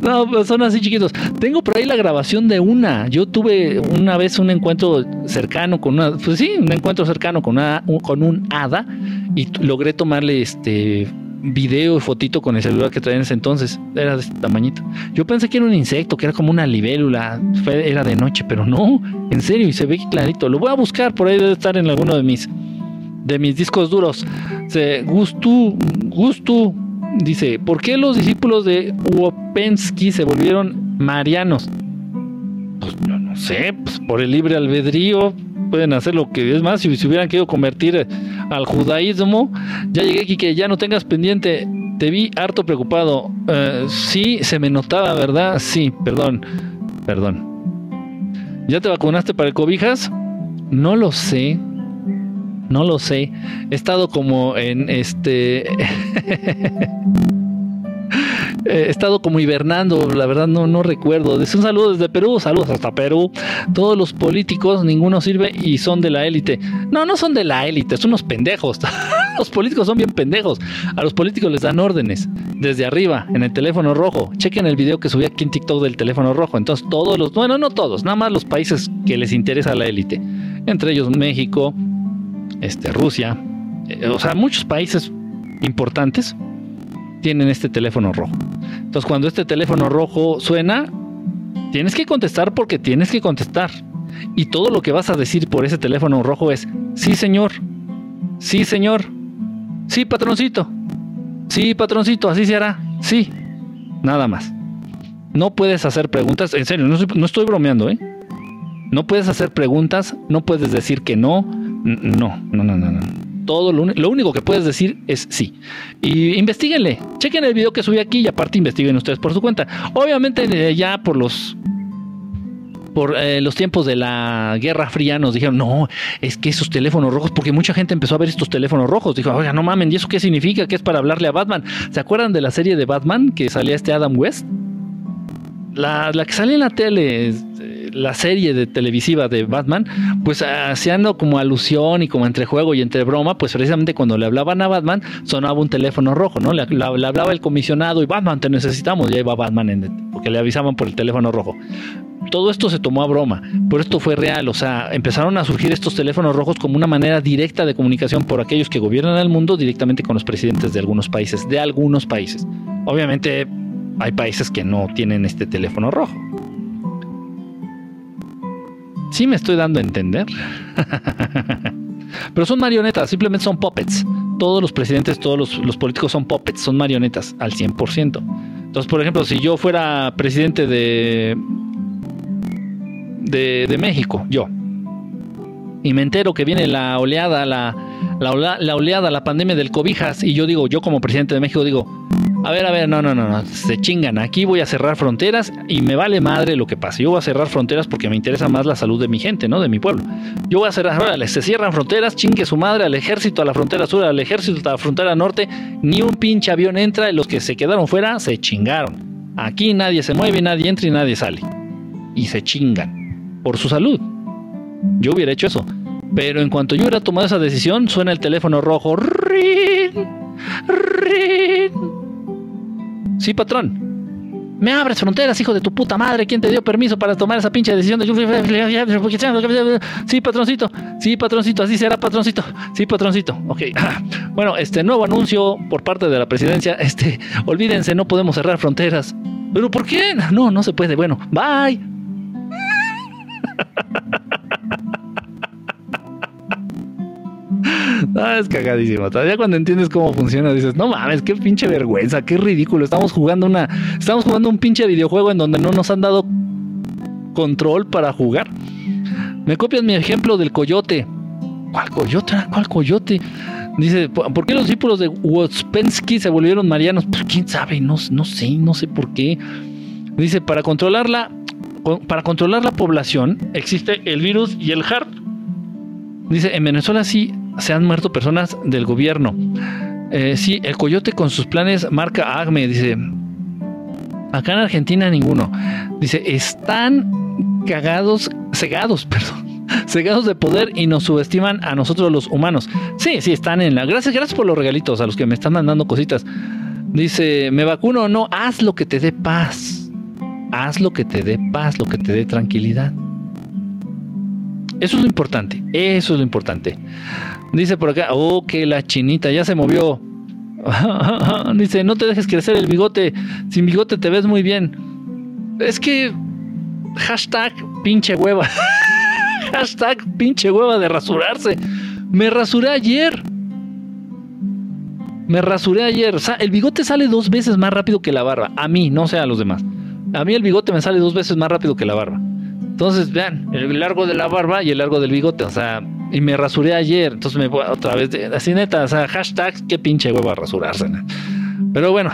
No, pues son así chiquitos. Tengo por ahí la grabación de una. Yo tuve una vez un encuentro cercano con una, pues sí, un encuentro cercano con una, con un hada y logré tomarle este video fotito con el celular que traía en ese entonces. Era de este tamañito. Yo pensé que era un insecto, que era como una libélula. era de noche, pero no. En serio, y se ve clarito. Lo voy a buscar, por ahí debe estar en alguno de mis de mis discos duros. Se, Gustu, Gustu dice, ¿por qué los discípulos de Wopensky se volvieron marianos? Pues no sé, pues por el libre albedrío pueden hacer lo que es más. Si hubieran querido convertir al judaísmo, ya llegué aquí que ya no tengas pendiente. Te vi harto preocupado. Eh, sí, se me notaba, ¿verdad? Sí, perdón, perdón. ¿Ya te vacunaste para el cobijas? No lo sé. No lo sé. He estado como en este. He estado como hibernando, la verdad no, no recuerdo. un saludo desde Perú, saludos hasta Perú. Todos los políticos, ninguno sirve y son de la élite. No, no son de la élite, son unos pendejos. los políticos son bien pendejos. A los políticos les dan órdenes desde arriba, en el teléfono rojo. Chequen el video que subí aquí en TikTok del teléfono rojo. Entonces, todos los, bueno, no todos, nada más los países que les interesa la élite. Entre ellos México, este, Rusia, eh, o sea, muchos países importantes tienen este teléfono rojo. Entonces, cuando este teléfono rojo suena, tienes que contestar porque tienes que contestar. Y todo lo que vas a decir por ese teléfono rojo es, sí señor, sí señor, sí patroncito, sí patroncito, así se hará, sí, nada más. No puedes hacer preguntas, en serio, no, no estoy bromeando, ¿eh? No puedes hacer preguntas, no puedes decir que no, no, no, no, no. Todo lo, único que puedes decir es sí. Y investiguenle, chequen el video que subí aquí y aparte investiguen ustedes por su cuenta. Obviamente eh, ya por los por eh, los tiempos de la Guerra Fría nos dijeron, no, es que esos teléfonos rojos, porque mucha gente empezó a ver estos teléfonos rojos, dijo, oiga, no mamen, ¿y eso qué significa? ¿Qué es para hablarle a Batman? ¿Se acuerdan de la serie de Batman que salía este Adam West? La, la que sale en la tele, la serie de televisiva de Batman, pues haciendo como alusión y como entre juego y entre broma, pues precisamente cuando le hablaban a Batman sonaba un teléfono rojo, ¿no? Le, hablaba el comisionado y Batman, te necesitamos, y ahí va Batman, en, porque le avisaban por el teléfono rojo. Todo esto se tomó a broma, pero esto fue real, o sea, empezaron a surgir estos teléfonos rojos como una manera directa de comunicación por aquellos que gobiernan el mundo directamente con los presidentes de algunos países, de algunos países. Obviamente hay países que no tienen este teléfono rojo. Sí me estoy dando a entender. Pero son marionetas, simplemente son puppets. Todos los presidentes, todos los, políticos son puppets, son marionetas al 100%. Entonces, por ejemplo, si yo fuera presidente de, de, México, yo, y me entero que viene la oleada, la, la, oleada, la pandemia del cobijas, y yo digo, yo como presidente de México digo, a ver, a ver, no, no, no, no, se chingan. Aquí voy a cerrar fronteras y me vale madre lo que pase. Yo voy a cerrar fronteras porque me interesa más la salud de mi gente, ¿no? De mi pueblo. Yo voy a cerrar, órale, se cierran fronteras, chingue su madre al ejército a la frontera sur, al ejército a la frontera norte. Ni un pinche avión entra y los que se quedaron fuera se chingaron. Aquí nadie se mueve, nadie entra y nadie sale. Y se chingan. Por su salud. Yo hubiera hecho eso. Pero en cuanto yo hubiera tomado esa decisión, suena el teléfono rojo. ¡Rin! ¡Rin! Sí, patrón. Me abres fronteras, hijo de tu puta madre. ¿Quién te dio permiso para tomar esa pinche decisión? De... Sí, patroncito. Sí, patroncito. Así será, patroncito. Sí, patroncito. Ok. Bueno, este nuevo anuncio por parte de la presidencia. Este, olvídense, no podemos cerrar fronteras. ¿Pero por qué? No, no se puede. Bueno, bye. Es cagadísimo. Todavía cuando entiendes cómo funciona, dices, no mames, qué pinche vergüenza, qué ridículo. Estamos jugando una. Estamos jugando un pinche videojuego en donde no nos han dado control para jugar. Me copias mi ejemplo del coyote. ¿Cuál coyote? ¿Cuál coyote? Dice, ¿por qué los discípulos de Wospensky se volvieron marianos? Pues quién sabe, no, no sé, no sé por qué. Dice, para controlarla, para controlar la población existe el virus y el HARP. Dice, en Venezuela sí se han muerto personas del gobierno. Eh, sí, el coyote con sus planes marca AGME, dice. Acá en Argentina ninguno. Dice, están cagados, cegados, perdón, cegados de poder y nos subestiman a nosotros los humanos. Sí, sí, están en la... Gracias, gracias por los regalitos a los que me están mandando cositas. Dice, me vacuno o no, haz lo que te dé paz. Haz lo que te dé paz, lo que te dé tranquilidad. Eso es lo importante, eso es lo importante. Dice por acá, oh, que la chinita ya se movió. Dice, no te dejes crecer el bigote, sin bigote te ves muy bien. Es que, hashtag pinche hueva. hashtag pinche hueva de rasurarse. Me rasuré ayer. Me rasuré ayer. Sea, el bigote sale dos veces más rápido que la barba. A mí, no sé a los demás. A mí el bigote me sale dos veces más rápido que la barba. Entonces, vean, el largo de la barba y el largo del bigote, o sea, y me rasuré ayer, entonces me voy otra vez, así neta, o sea, hashtag, qué pinche huevo a rasurarse. Pero bueno,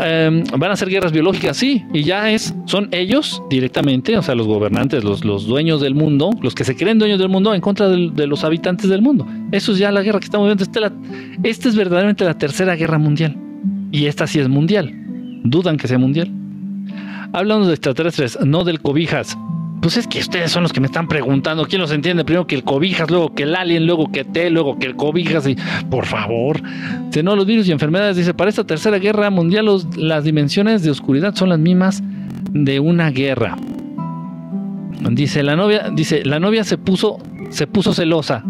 em, van a ser guerras biológicas, sí, y ya es, son ellos directamente, o sea, los gobernantes, los, los dueños del mundo, los que se creen dueños del mundo en contra de, los habitantes del mundo. Eso es ya la guerra que estamos viendo. Esta, esta es verdaderamente la tercera guerra mundial. Y esta sí es mundial. Dudan que sea mundial. Hablando de extraterrestres, no del cobijas. Pues es que ustedes son los que me están preguntando. ¿Quién los entiende? Primero que el cobijas, luego que el alien, luego que T, luego que el cobijas. Y por favor. Si no, los virus y enfermedades. Dice, para esta tercera guerra mundial las dimensiones de oscuridad son las mismas de una guerra. Dice la novia, dice, la novia se puso, se puso celosa.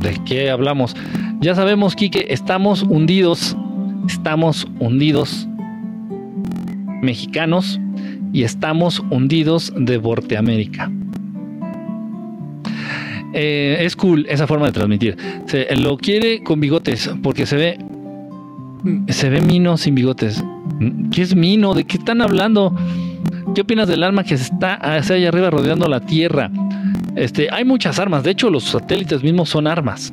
¿De qué hablamos? Ya sabemos, Quique, estamos hundidos. Estamos hundidos. Mexicanos y estamos hundidos de Norteamérica. Eh, es cool esa forma de transmitir. Se, lo quiere con bigotes porque se ve se ve Mino sin bigotes. ¿Qué es Mino? ¿De qué están hablando? ¿Qué opinas del arma que está hacia allá arriba rodeando la Tierra? Este, hay muchas armas. De hecho, los satélites mismos son armas.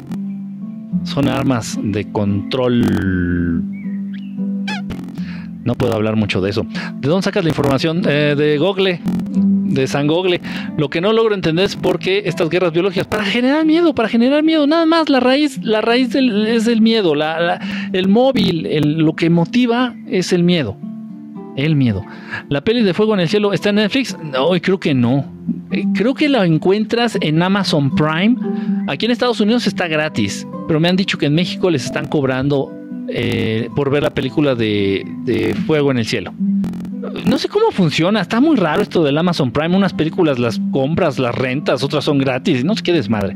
Son armas de control no puedo hablar mucho de eso. ¿De dónde sacas la información? Eh, de Google, de San Google. Lo que no logro entender es por qué estas guerras biológicas, para generar miedo, para generar miedo, nada más. La raíz, la raíz es el miedo, el móvil, lo que motiva es el miedo. El miedo. ¿La peli de Fuego en el Cielo está en Netflix? No, creo que no. Eh, creo que la encuentras en Amazon Prime. Aquí en Estados Unidos está gratis, pero me han dicho que en México les están cobrando eh, por ver la película de, Fuego en el Cielo. No sé cómo funciona, está muy raro esto del Amazon Prime. Unas películas las compras, las rentas, otras son gratis, no sé qué desmadre.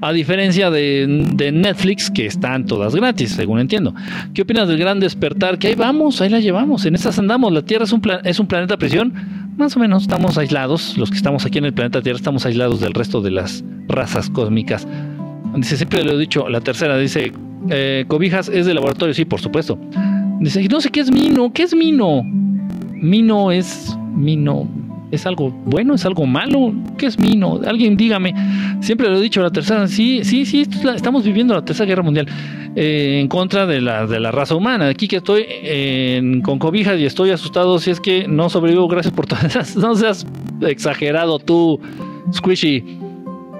A diferencia de, Netflix, que están todas gratis, según entiendo. ¿Qué opinas del gran despertar? Que ahí vamos, ahí la llevamos, en esas andamos. La Tierra es un, es un planeta prisión. Más o menos estamos aislados, los que estamos aquí en el planeta Tierra estamos aislados del resto de las razas cósmicas. Dice, siempre lo he dicho, la tercera dice, eh, cobijas es de laboratorio, sí, por supuesto. Dice, no sé qué es Mino, ¿qué es Mino? Mino es Mino. ¿Es algo bueno? ¿Es algo malo? ¿Qué es Mino? Alguien dígame. Siempre lo he dicho, la tercera, sí, sí, sí, estamos viviendo la tercera guerra mundial eh, en contra de la, de la raza humana. Aquí que estoy con cobijas y estoy asustado si es que no sobrevivo, gracias por todas esas. No seas exagerado tú, Squishy.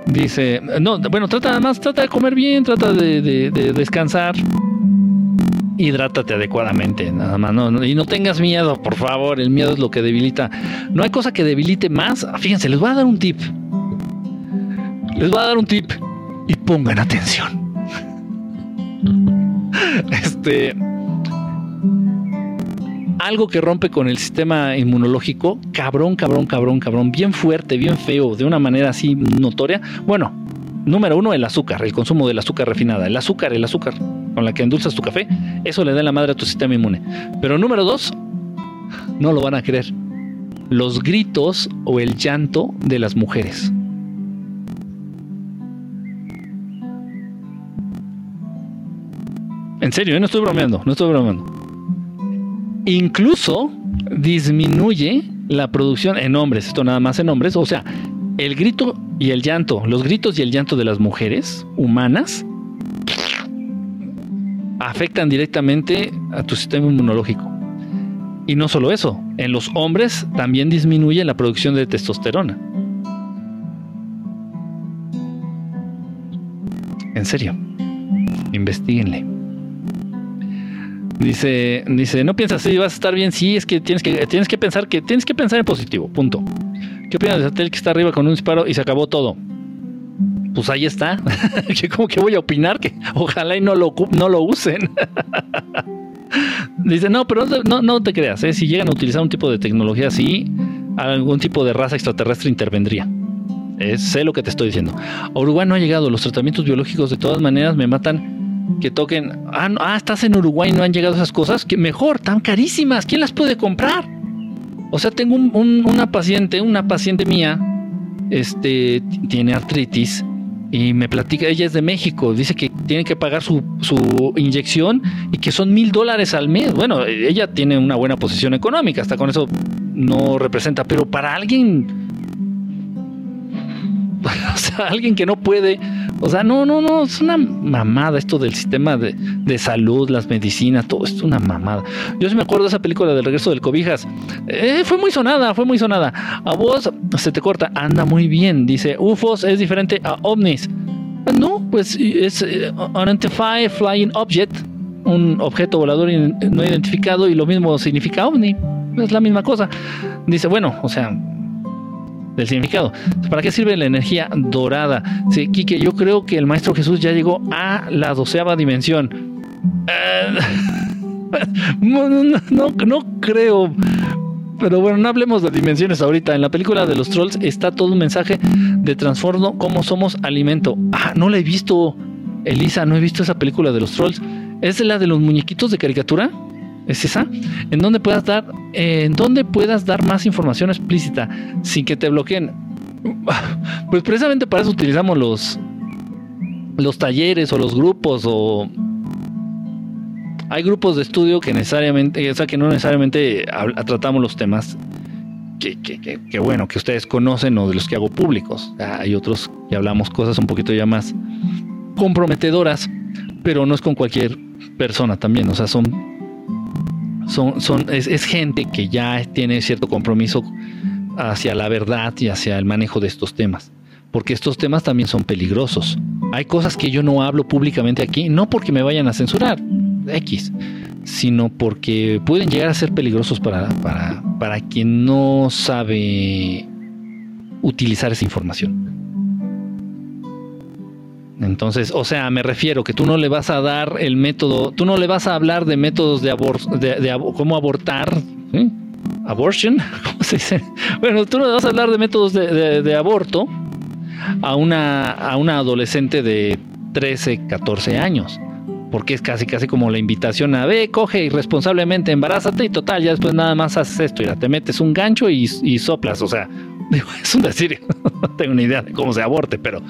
Dice, no, bueno, trata además, trata de comer bien, trata de, de, descansar. Hidrátate adecuadamente, nada más. Y no tengas miedo, por favor. El miedo es lo que debilita. No hay cosa que debilite más. Fíjense, les voy a dar un tip. Les voy a dar un tip. Y pongan atención. Este algo que rompe con el sistema inmunológico, cabrón, cabrón, cabrón, cabrón, bien fuerte, bien feo, de una manera así notoria. Bueno, número uno, el azúcar, el consumo del azúcar refinada. El azúcar, el azúcar con la que endulzas tu café, eso le da la madre a tu sistema inmune. Pero número dos, no lo van a creer. Los gritos o el llanto de las mujeres. En serio, ¿eh? no estoy bromeando, no estoy bromeando. Incluso disminuye la producción en hombres, esto nada más en hombres, o sea, el grito y el llanto, los gritos y el llanto de las mujeres humanas afectan directamente a tu sistema inmunológico. Y no solo eso, en los hombres también disminuye la producción de testosterona. En serio, investiguenle. Dice, dice, no piensas si vas a estar bien, sí, es que tienes que, tienes que pensar que tienes que pensar en positivo, punto. ¿Qué opinas de satélite que está arriba con un disparo y se acabó todo? Pues ahí está. ¿Cómo que voy a opinar? Que ojalá y no lo, no lo usen. Dice, no, pero no, no te creas, ¿eh? si llegan a utilizar un tipo de tecnología así, algún tipo de raza extraterrestre intervendría. sé lo que te estoy diciendo. Uruguay no ha llegado, los tratamientos biológicos de todas maneras me matan que toquen. Ah, ah estás en Uruguay no han llegado esas cosas. Que mejor, tan carísimas. ¿Quién las puede comprar? O sea, tengo una paciente, una paciente mía, este, tiene artritis y me platica, ella es de México, dice que tiene que pagar su, su inyección y que son mil dólares al mes. Bueno, ella tiene una buena posición económica, hasta con eso no representa, pero para alguien, o sea, alguien que no puede, o sea, no, no, no, es una mamada esto del sistema de, de salud, las medicinas, todo esto es una mamada. Yo sí me acuerdo de esa película del regreso del Cobijas, eh, fue muy sonada, fue muy sonada. A vos se te corta, anda muy bien, dice, UFOs es diferente a ovnis. No, pues es Unidentified Flying Object, un objeto volador no identificado y lo mismo significa ovni. Es la misma cosa. Dice, bueno, o sea, del significado. ¿Para qué sirve la energía dorada? Sí, Quique, yo creo que el Maestro Jesús ya llegó a la doceava dimensión. no, no, no creo. Pero bueno, no hablemos de dimensiones ahorita. En la película de los trolls está todo un mensaje de transformo cómo somos alimento. Ah, no la he visto, Elisa, no he visto esa película de los trolls. ¿Es la de los muñequitos de caricatura? ¿Es esa? En donde puedas dar, en donde puedas dar más información explícita sin que te bloqueen. Pues precisamente para eso utilizamos los, los talleres o los grupos o hay grupos de estudio que necesariamente, o sea, que no necesariamente tratamos los temas que, que, bueno, que ustedes conocen o de los que hago públicos. Hay otros que hablamos cosas un poquito ya más comprometedoras, pero no es con cualquier persona también, o sea, son, son, son es, es gente que ya tiene cierto compromiso hacia la verdad y hacia el manejo de estos temas, porque estos temas también son peligrosos. Hay cosas que yo no hablo públicamente aquí, no porque me vayan a censurar, X, sino porque pueden llegar a ser peligrosos para, para, para quien no sabe utilizar esa información. Entonces, o sea, me refiero que tú no le vas a dar el método, tú no le vas a hablar de métodos de, de, cómo abortar, abortion, ¿cómo se dice? Bueno, tú no le vas a hablar de métodos de, aborto a una, a una adolescente de 13, 14 años porque es casi casi como la invitación a ve, coge irresponsablemente, embarázate y total, ya después nada más haces esto, y te metes un gancho y, soplas, o sea, es un decir, no tengo ni idea de cómo se aborte, pero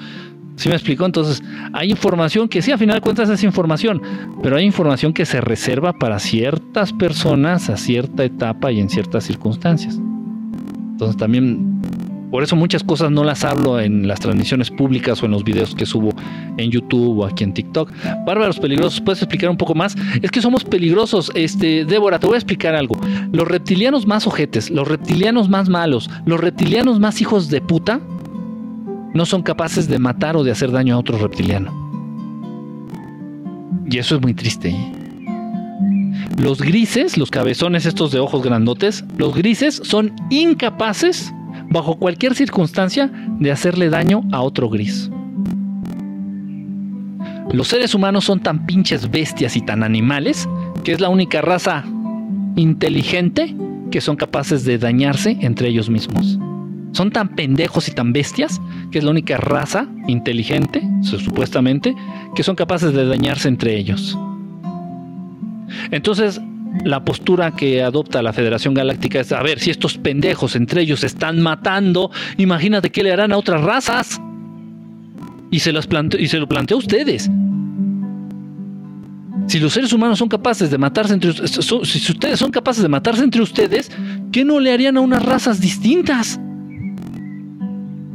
¿sí me explicó? Entonces, hay información que sí, a final de cuentas es información, pero hay información que se reserva para ciertas personas a cierta etapa y en ciertas circunstancias. Entonces también por eso muchas cosas no las hablo en las transmisiones públicas o en los videos que subo en YouTube o aquí en TikTok. Bárbaros peligrosos, ¿puedes explicar un poco más? Es que somos peligrosos. Este, Débora, te voy a explicar algo. Los reptilianos más ojetes, los reptilianos más malos, los reptilianos más hijos de puta, no son capaces de matar o de hacer daño a otro reptiliano. Y eso es muy triste. ¿eh? Los grises, los cabezones estos de ojos grandotes, los grises son incapaces bajo cualquier circunstancia, de hacerle daño a otro gris. Los seres humanos son tan pinches bestias y tan animales que es la única raza inteligente que son capaces de dañarse entre ellos mismos. Son tan pendejos y tan bestias que es la única raza inteligente, supuestamente, que son capaces de dañarse entre ellos. Entonces, la postura que adopta la Federación Galáctica es, a ver, si estos pendejos entre ellos se están matando, imagínate qué le harán a otras razas. Y se, y se lo plantea a ustedes. Si los seres humanos son capaces de matarse entre si ustedes son capaces de matarse entre ustedes, ¿qué no le harían a unas razas distintas?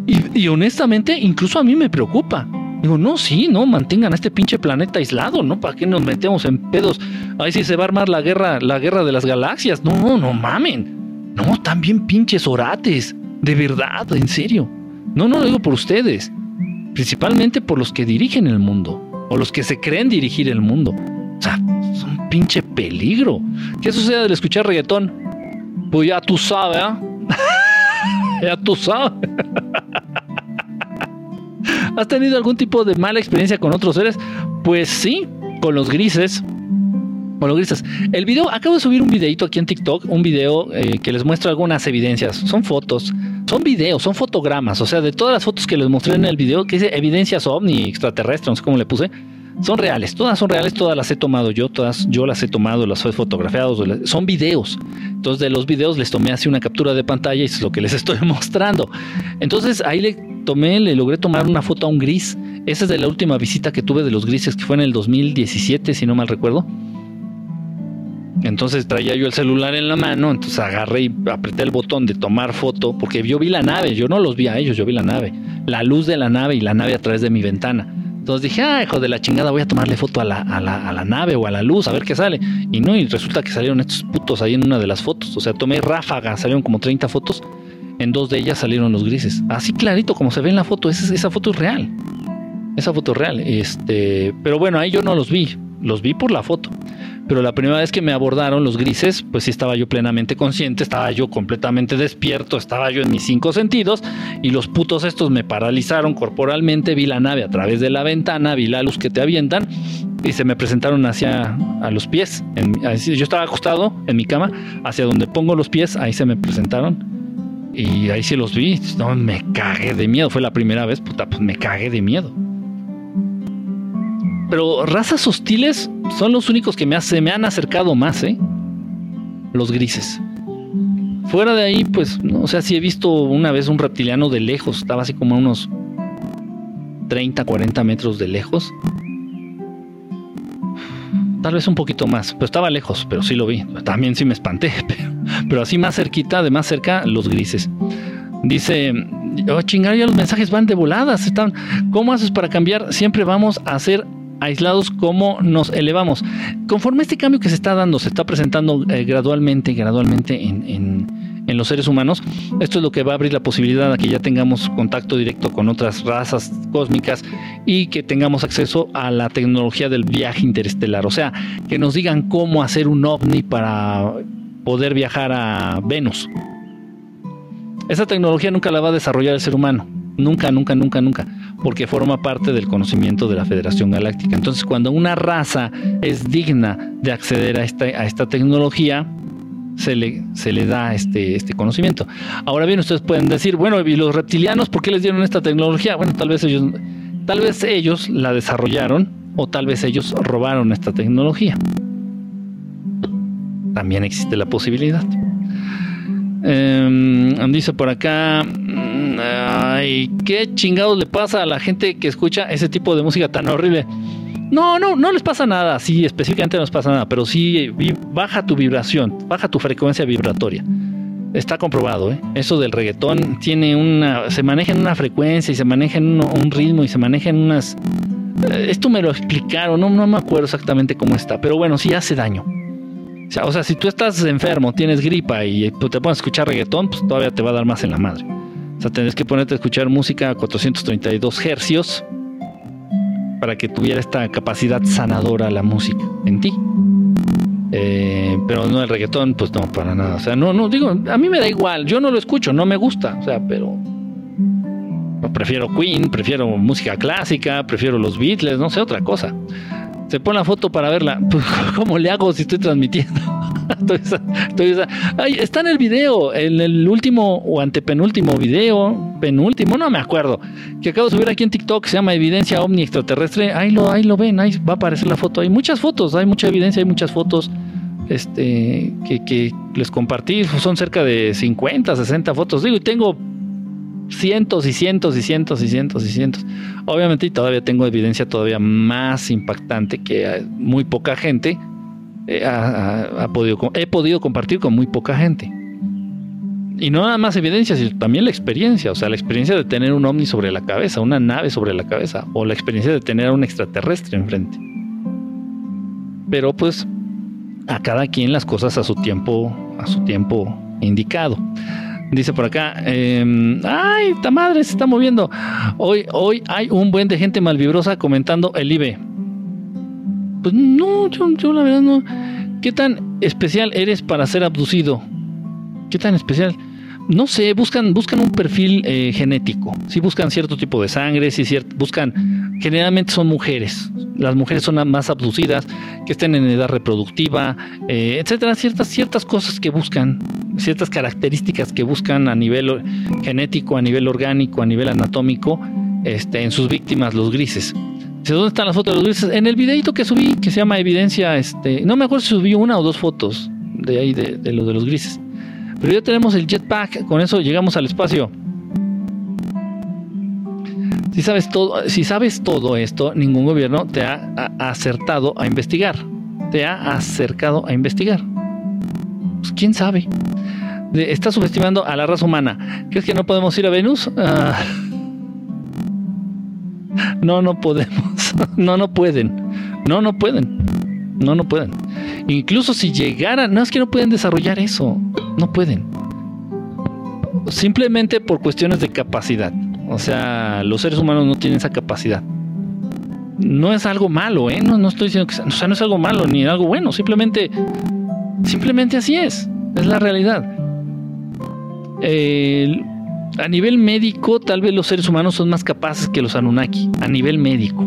Y, honestamente, incluso a mí me preocupa. Digo, no, sí, no, mantengan a este pinche planeta aislado, ¿no? ¿Para qué nos metemos en pedos? Ahí sí se va a armar la guerra, la guerra de las galaxias. No, no mamen. No, bien pinches orates. De verdad, en serio. No, no lo digo por ustedes. Principalmente por los que dirigen el mundo. O los que se creen dirigir el mundo. O sea, es un pinche peligro. ¿Qué sucede al escuchar reggaetón? Pues ya tú sabes, ¿eh? ya tú sabes. ¿Has tenido algún tipo de mala experiencia con otros seres? Pues sí, con los grises. Con los grises. El video, acabo de subir un videito aquí en TikTok, un video eh, que les muestra algunas evidencias. Son fotos, son videos, son fotogramas. O sea, de todas las fotos que les mostré en el video, que dice evidencias ovni extraterrestre, no sé cómo le puse son reales, todas son reales, todas las he tomado yo, todas yo las he tomado, las he fotografiado, son videos. Entonces de los videos les tomé así una captura de pantalla y es lo que les estoy mostrando. Entonces ahí le tomé, le logré tomar una foto a un gris. Esa es de la última visita que tuve de los grises, que fue en el 2017, si no mal recuerdo. Entonces traía yo el celular en la mano, entonces agarré y apreté el botón de tomar foto, porque yo vi la nave, yo no los vi a ellos, yo vi la nave, la luz de la nave y la nave a través de mi ventana. Entonces dije, ah, hijo de la chingada, voy a tomarle foto a la, a, la, a la, nave o a la luz, a ver qué sale. Y no, y resulta que salieron estos putos ahí en una de las fotos. O sea, tomé ráfaga, salieron como 30 fotos. En dos de ellas salieron los grises. Así clarito como se ve en la foto, esa, esa foto es real. Esa foto es real. Este, pero bueno, ahí yo no los vi, los vi por la foto pero la primera vez que me abordaron los grises, pues sí estaba yo plenamente consciente, estaba yo completamente despierto, estaba yo en mis cinco sentidos y los putos estos me paralizaron corporalmente, vi la nave a través de la ventana, vi la luz que te avientan y se me presentaron hacia a los pies. yo estaba acostado en mi cama, hacia donde pongo los pies, ahí se me presentaron. Y ahí sí los vi, no, me cagué de miedo, fue la primera vez, puta, pues me cagué de miedo. Pero razas hostiles son los únicos que me me han acercado más, ¿eh? Los grises. Fuera de ahí, pues, no, o sea, sí he visto una vez un reptiliano de lejos, estaba así como a unos 30, 40 metros de lejos. Tal vez un poquito más, pero estaba lejos, pero sí lo vi. También sí me espanté, pero, pero así más cerquita, de más cerca, los grises. Dice, oh chingar, ya los mensajes van de voladas. Están, ¿Cómo haces para cambiar? Siempre vamos a hacer aislados, cómo nos elevamos. Conforme este cambio que se está dando, se está presentando eh, gradualmente, gradualmente en, en, los seres humanos, esto es lo que va a abrir la posibilidad de que ya tengamos contacto directo con otras razas cósmicas y que tengamos acceso a la tecnología del viaje interestelar. O sea, que nos digan cómo hacer un ovni para poder viajar a Venus. Esa tecnología nunca la va a desarrollar el ser humano Nunca, nunca, nunca, nunca, porque forma parte del conocimiento de la Federación Galáctica. Entonces, cuando una raza es digna de acceder a esta, tecnología, se le, se le da este, este conocimiento. Ahora bien, ustedes pueden decir, bueno, ¿y los reptilianos por qué les dieron esta tecnología? Bueno, tal vez ellos, tal vez ellos la desarrollaron o tal vez ellos robaron esta tecnología. También existe la posibilidad. Em, dice por acá, mm, ay, ¿qué chingados le pasa a la gente que escucha ese tipo de música tan horrible? No, no, no les pasa nada, sí, específicamente no les pasa nada, pero sí baja tu vibración, baja tu frecuencia vibratoria. Está comprobado, ¿eh? Eso del reggaetón tiene una, se maneja en una frecuencia y se maneja en un, ritmo y se maneja en unas... Eh, esto me lo explicaron, no, no me acuerdo exactamente cómo está, pero bueno, sí hace daño. O sea, si tú estás enfermo, tienes gripa y pues, te pones a escuchar reggaetón, pues todavía te va a dar más en la madre. O sea, tendrías que ponerte a escuchar música a 432 hercios para que tuviera esta capacidad sanadora la música en ti. Eh, pero no el reggaetón, pues no, para nada. O sea, no, no, digo, a mí me da igual, yo no lo escucho, no me gusta, o sea, pero prefiero Queen, prefiero música clásica, prefiero los Beatles, no sé, otra cosa se pone la foto para verla. Pues, ¿Cómo le hago si estoy transmitiendo? está en el video, en el último o antepenúltimo video, penúltimo, no me acuerdo, que acabo de subir aquí en TikTok, se llama Evidencia OVNI Extraterrestre. Ahí lo, ahí lo ven, ahí va a aparecer la foto. Hay muchas fotos, hay mucha evidencia, hay muchas fotos este, que, que les compartí. Son cerca de 50, 60 fotos. Digo, y tengo cientos y cientos y cientos y cientos y cientos. Obviamente todavía tengo evidencia todavía más impactante que eh, muy poca gente eh, ha, podido, he podido compartir con muy poca gente. Y no nada más evidencia, sino también la experiencia, o sea, la experiencia de tener un ovni sobre la cabeza, una nave sobre la cabeza, o la experiencia de tener a un extraterrestre enfrente. Pero pues a cada quien las cosas a su tiempo, a su tiempo indicado. Dice por acá, em, ay, esta madre se está moviendo. Hoy, hoy hay un buen de gente malvibrosa comentando el IBE. Pues no, yo, yo la verdad no. ¿Qué tan especial eres para ser abducido? ¿Qué tan especial? No sé, buscan, buscan un perfil eh, genético. Si sí buscan cierto tipo de sangre, si cierto, buscan, generalmente son mujeres. Las mujeres son más abducidas, que estén en edad reproductiva, eh, etcétera. Ciertas, ciertas cosas que buscan, ciertas características que buscan a nivel genético, a nivel orgánico, a nivel anatómico, este, en sus víctimas, los grises. ¿Dónde están las fotos de los grises? En el videito que subí, que se llama Evidencia, este, no me acuerdo si subí una o dos fotos de ahí, de, de lo de los grises. Pero ya tenemos el jetpack, con eso llegamos al espacio. Si sabes todo, si sabes todo esto, ningún gobierno te ha, acertado a investigar. Te ha acercado a investigar. Pues, quién sabe. Está subestimando a la raza humana. ¿Crees que no podemos ir a Venus? Ah. No, no podemos. No, no pueden. No, no pueden. No, no pueden. Incluso si llegaran, no es que no pueden desarrollar eso. No pueden. Simplemente por cuestiones de capacidad. O sea, los seres humanos no tienen esa capacidad. No es algo malo, ¿eh? No, no estoy diciendo que o sea, no es algo malo ni algo bueno. Simplemente, simplemente así es. Es la realidad. a nivel médico, tal vez los seres humanos son más capaces que los Anunnaki. A nivel médico.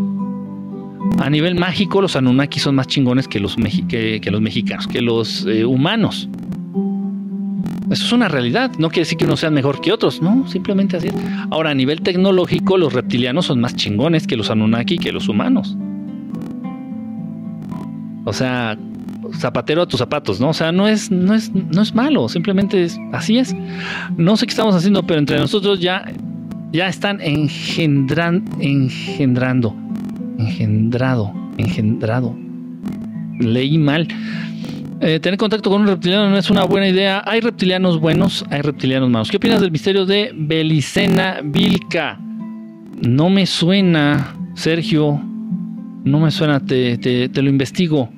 A nivel mágico, los Anunnaki son más chingones que los, que, los mexicanos, que los eh, humanos. Eso es una realidad. No quiere decir que unos sean mejor que otros, no, simplemente así. Ahora, a nivel tecnológico, los reptilianos son más chingones que los Anunnaki, que los humanos. O sea, zapatero a tus zapatos, ¿no? O sea, no es, no es, no es malo, simplemente es, así es. No sé qué estamos haciendo, pero entre nosotros ya, ya están engendran, engendrando, engendrado, engendrado. Leí mal. Eh, tener contacto con un reptiliano no es una buena idea. Hay reptilianos buenos, hay reptilianos malos. ¿Qué opinas del misterio de Belicena Vilca? No me suena, Sergio. No me suena, te, te, lo investigo.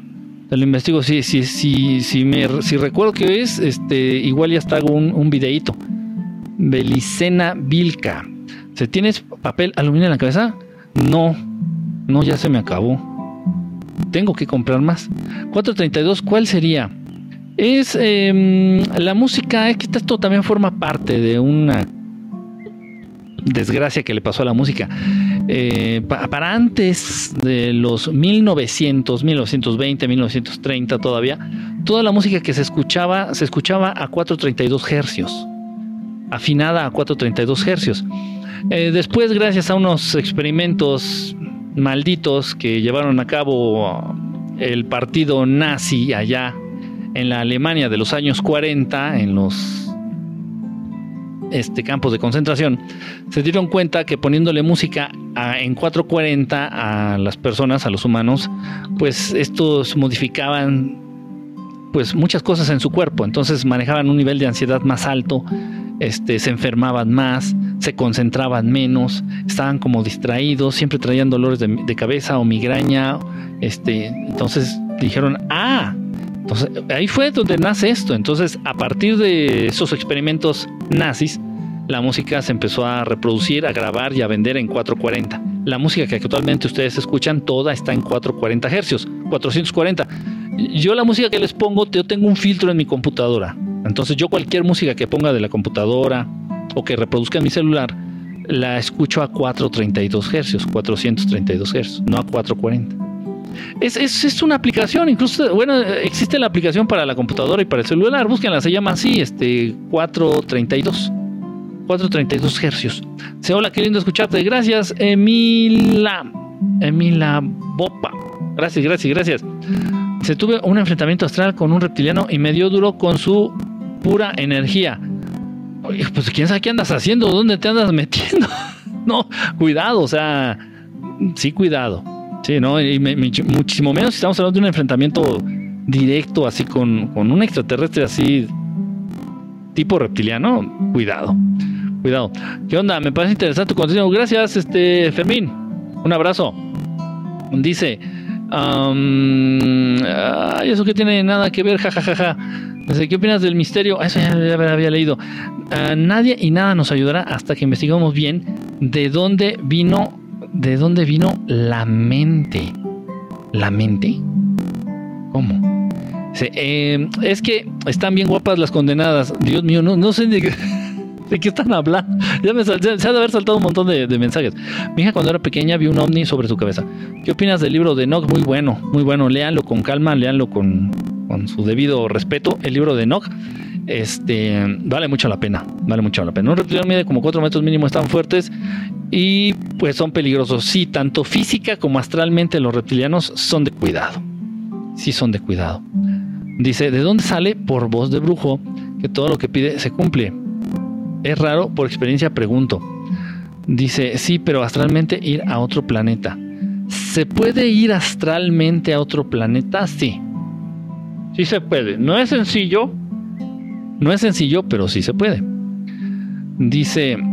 Te lo investigo. Sí, sí, sí, sí, me, si recuerdo que es, este, igual ya está hago un, un videíto. Belicena Vilca. ¿Se tienes papel aluminio en la cabeza? No, no, ya se me acabó tengo que comprar más. 432, ¿cuál sería? Es em, la música, es que esto también forma parte de una desgracia que le pasó a la música. Eh, para antes de los 1900, 1920, 1930 todavía, toda la música que se escuchaba se escuchaba a 432 hercios, afinada a 432 hercios. Eh, después, gracias a unos experimentos malditos que llevaron a cabo el partido nazi allá en la Alemania de los años 40, en los este, campos de concentración, se dieron cuenta que poniéndole música en 440 a las personas, a los humanos, pues estos modificaban pues muchas cosas en su cuerpo, entonces manejaban un nivel de ansiedad más alto, este, se enfermaban más, se concentraban menos, estaban como distraídos, siempre traían dolores de, cabeza o migraña. Este, entonces dijeron, ah, entonces ahí fue donde nace esto. Entonces, a partir de esos experimentos nazis, la música se empezó a reproducir, a grabar y a vender en 440. La música que actualmente ustedes escuchan, toda está en 440 hercios, 440. Yo la música que les pongo, yo tengo un filtro en mi computadora. Entonces yo cualquier música que ponga de la computadora o que reproduzca en mi celular, la escucho a 432 Hz, 432 Hz, no a 440. Es, es, una aplicación, incluso, bueno, existe la aplicación para la computadora y para el celular, búsquenla, se llama así, este, 432. 432 Hz. Se hola, qué lindo escucharte. Gracias, Emila. Emila Bopa. Gracias, gracias, gracias. Se tuve un enfrentamiento astral con un reptiliano y me dio duro con su pura energía. Oye, pues quién sabe qué andas haciendo, dónde te andas metiendo. no, cuidado, o sea, sí, cuidado. Sí, ¿no? Y muchísimo menos si estamos hablando de un enfrentamiento directo, así con, con un extraterrestre así tipo reptiliano, cuidado. Cuidado. ¿Qué onda? Me parece interesante tu contenido. Gracias, este Fermín. Un abrazo. Dice, eso que tiene nada que ver, jajajaja. ¿Qué opinas del misterio? Eso ya, había leído. Ah, nadie y nada nos ayudará hasta que investigamos bien de dónde vino, de dónde vino la mente. ¿La mente? ¿Cómo? Eh, es que están bien guapas las condenadas. Dios mío, no, no sé de qué, de qué están hablando. Ya me ha de haber saltado un montón de, mensajes. Mi hija cuando era pequeña vio un ovni sobre su cabeza. ¿Qué opinas del libro de Nock? Muy bueno, muy bueno. Léanlo con calma, léanlo con, con su debido respeto. El libro de Nock este, vale mucho la pena, vale mucho la pena. Un reptiliano mide como 4 metros mínimo, están fuertes y pues son peligrosos. Sí, tanto física como astralmente los reptilianos son de cuidado. Sí son de cuidado. Dice, ¿de dónde sale? Por voz de brujo, que todo lo que pide se cumple. Es raro, por experiencia pregunto. Dice, sí, pero astralmente ir a otro planeta. ¿Se puede ir astralmente a otro planeta? Sí. Sí se puede. No es sencillo, no es sencillo, pero sí se puede. Dice, mm,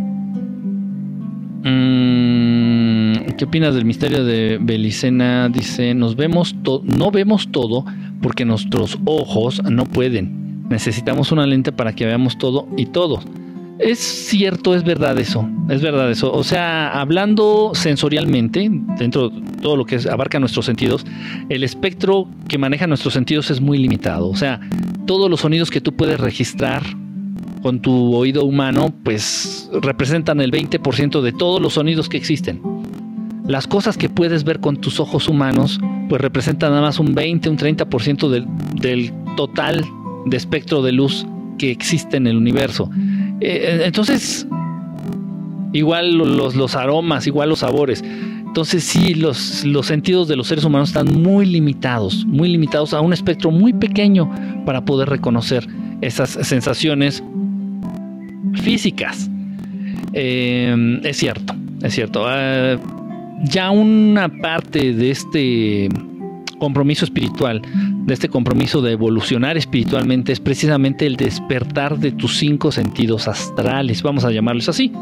¿qué opinas del misterio de Belicena? Dice, nos vemos no vemos todo porque nuestros ojos no pueden. Necesitamos una lente para que veamos todo y todo. Es cierto, es verdad eso, es verdad eso. O sea, hablando sensorialmente, dentro de todo lo que abarca nuestros sentidos, el espectro que maneja nuestros sentidos es muy limitado. O sea, todos los sonidos que tú puedes registrar con tu oído humano, pues representan el 20% de todos los sonidos que existen. Las cosas que puedes ver con tus ojos humanos, pues representan nada más un 20, un 30% del, del total de espectro de luz que existe en el universo. Eh, entonces, igual los, los, aromas, igual los sabores. Entonces sí, los, los sentidos de los seres humanos están muy limitados, muy limitados a un espectro muy pequeño para poder reconocer esas sensaciones físicas. Eh, es cierto, es cierto. Ah, ya una parte de este compromiso espiritual, de este compromiso de evolucionar espiritualmente, es precisamente el despertar de tus cinco sentidos astrales, vamos a llamarlos así.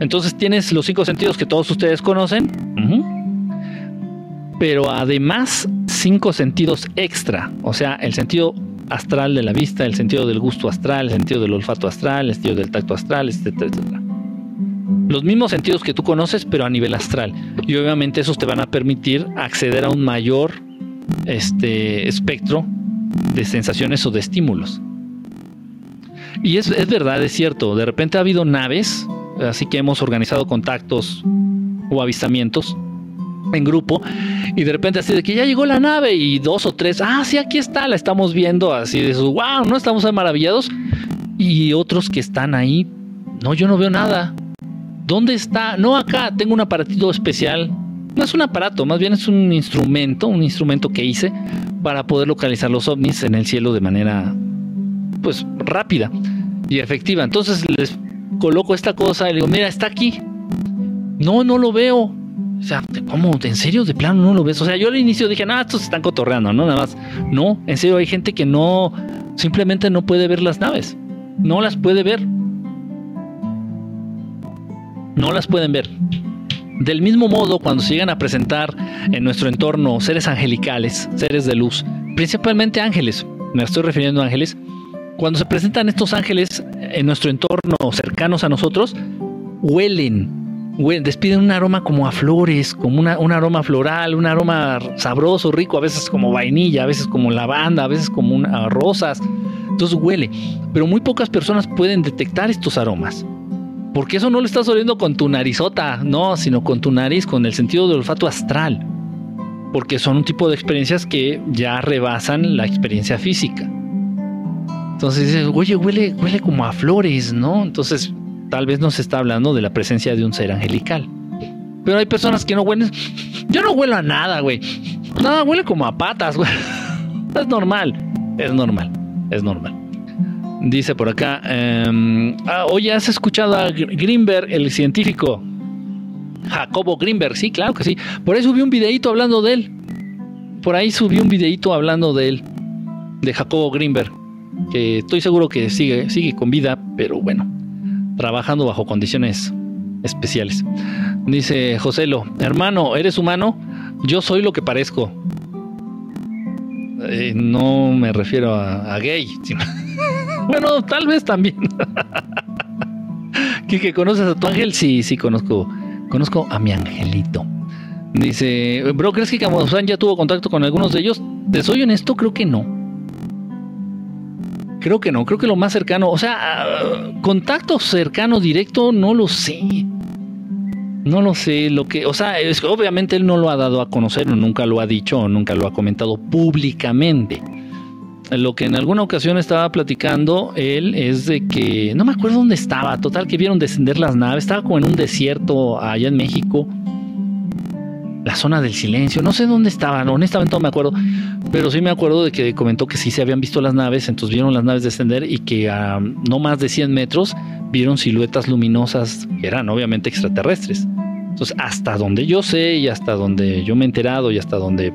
Entonces tienes los cinco sentidos que todos ustedes conocen, pero además cinco sentidos extra, o sea, el sentido astral de la vista, el sentido del gusto astral, el sentido del olfato astral, el sentido del tacto astral, etcétera, etcétera. Los mismos sentidos que tú conoces, pero a nivel astral. Y obviamente esos te van a permitir acceder a un mayor este espectro de sensaciones o de estímulos. Y es, verdad, es cierto, de repente ha habido naves, así que hemos organizado contactos o avistamientos en grupo y de repente así de que ya llegó la nave y dos o tres, ah, sí, aquí está, la estamos viendo, así de eso, wow, no estamos maravillados y otros que están ahí, no, yo no veo nada. ¿Dónde está? No, acá tengo un aparatito especial no es un aparato, más bien es un instrumento, un instrumento que hice para poder localizar los ovnis en el cielo de manera pues rápida y efectiva. Entonces les coloco esta cosa y le digo, mira, está aquí. No, no lo veo. O sea, ¿cómo? ¿En serio? ¿De plano no lo ves? O sea, yo al inicio dije, no, estos están cotorreando, ¿no? Nada más. No, en serio, hay gente que no, simplemente no puede ver las naves. No las puede ver. No las pueden ver. Del mismo modo, cuando se llegan a presentar en nuestro entorno seres angelicales, seres de luz, principalmente ángeles, me estoy refiriendo a ángeles, cuando se presentan estos ángeles en nuestro entorno cercanos a nosotros, huelen, despiden un aroma como a flores, como un aroma floral, un aroma sabroso, rico, a veces como vainilla, a veces como lavanda, a veces como una, rosas. Entonces huele, pero muy pocas personas pueden detectar estos aromas. Porque eso no lo estás oliendo con tu narizota, no, sino con tu nariz, con el sentido del olfato astral. Porque son un tipo de experiencias que ya rebasan la experiencia física. Entonces dices, oye, huele, huele como a flores, ¿no? Entonces tal vez nos está hablando de la presencia de un ser angelical. Pero hay personas que no huelen. Yo no huelo a nada, güey. Nada, huele como a patas, güey. Es normal. Es normal. Es normal. Dice por acá, em, ah, oye, ¿has escuchado a Greenberg, el científico? Jacobo Greenberg, sí, claro que sí. Por ahí subí un videito hablando de él. Por ahí subí un videito hablando de él, de Jacobo Greenberg. que estoy seguro que sigue, sigue con vida, pero bueno, trabajando bajo condiciones especiales. Dice Joselo, hermano, ¿eres humano? Yo soy lo que parezco. Eh, no me refiero a, gay. Bueno, tal vez también. ¿Que, conoces a tu ángel? Sí, sí, conozco. Conozco a mi angelito. Dice, bro, ¿crees que Camozán ya tuvo contacto con algunos de ellos? Te soy honesto, creo que no. Creo que no, creo que lo más cercano, o sea, contacto cercano, directo, no lo sé. No lo sé, lo que, o sea, obviamente él no lo ha dado a conocer, nunca lo ha dicho, nunca lo ha comentado públicamente. Lo que en alguna ocasión estaba platicando él es de que, no me acuerdo dónde estaba, total que vieron descender las naves, estaba como en un desierto allá en México. La zona del silencio, no sé dónde estaban, honestamente no me acuerdo, pero sí me acuerdo de que comentó que sí se habían visto las naves, entonces vieron las naves descender y que a no más de 100 metros vieron siluetas luminosas que eran obviamente extraterrestres. Entonces, hasta donde yo sé y hasta donde yo me he enterado y hasta donde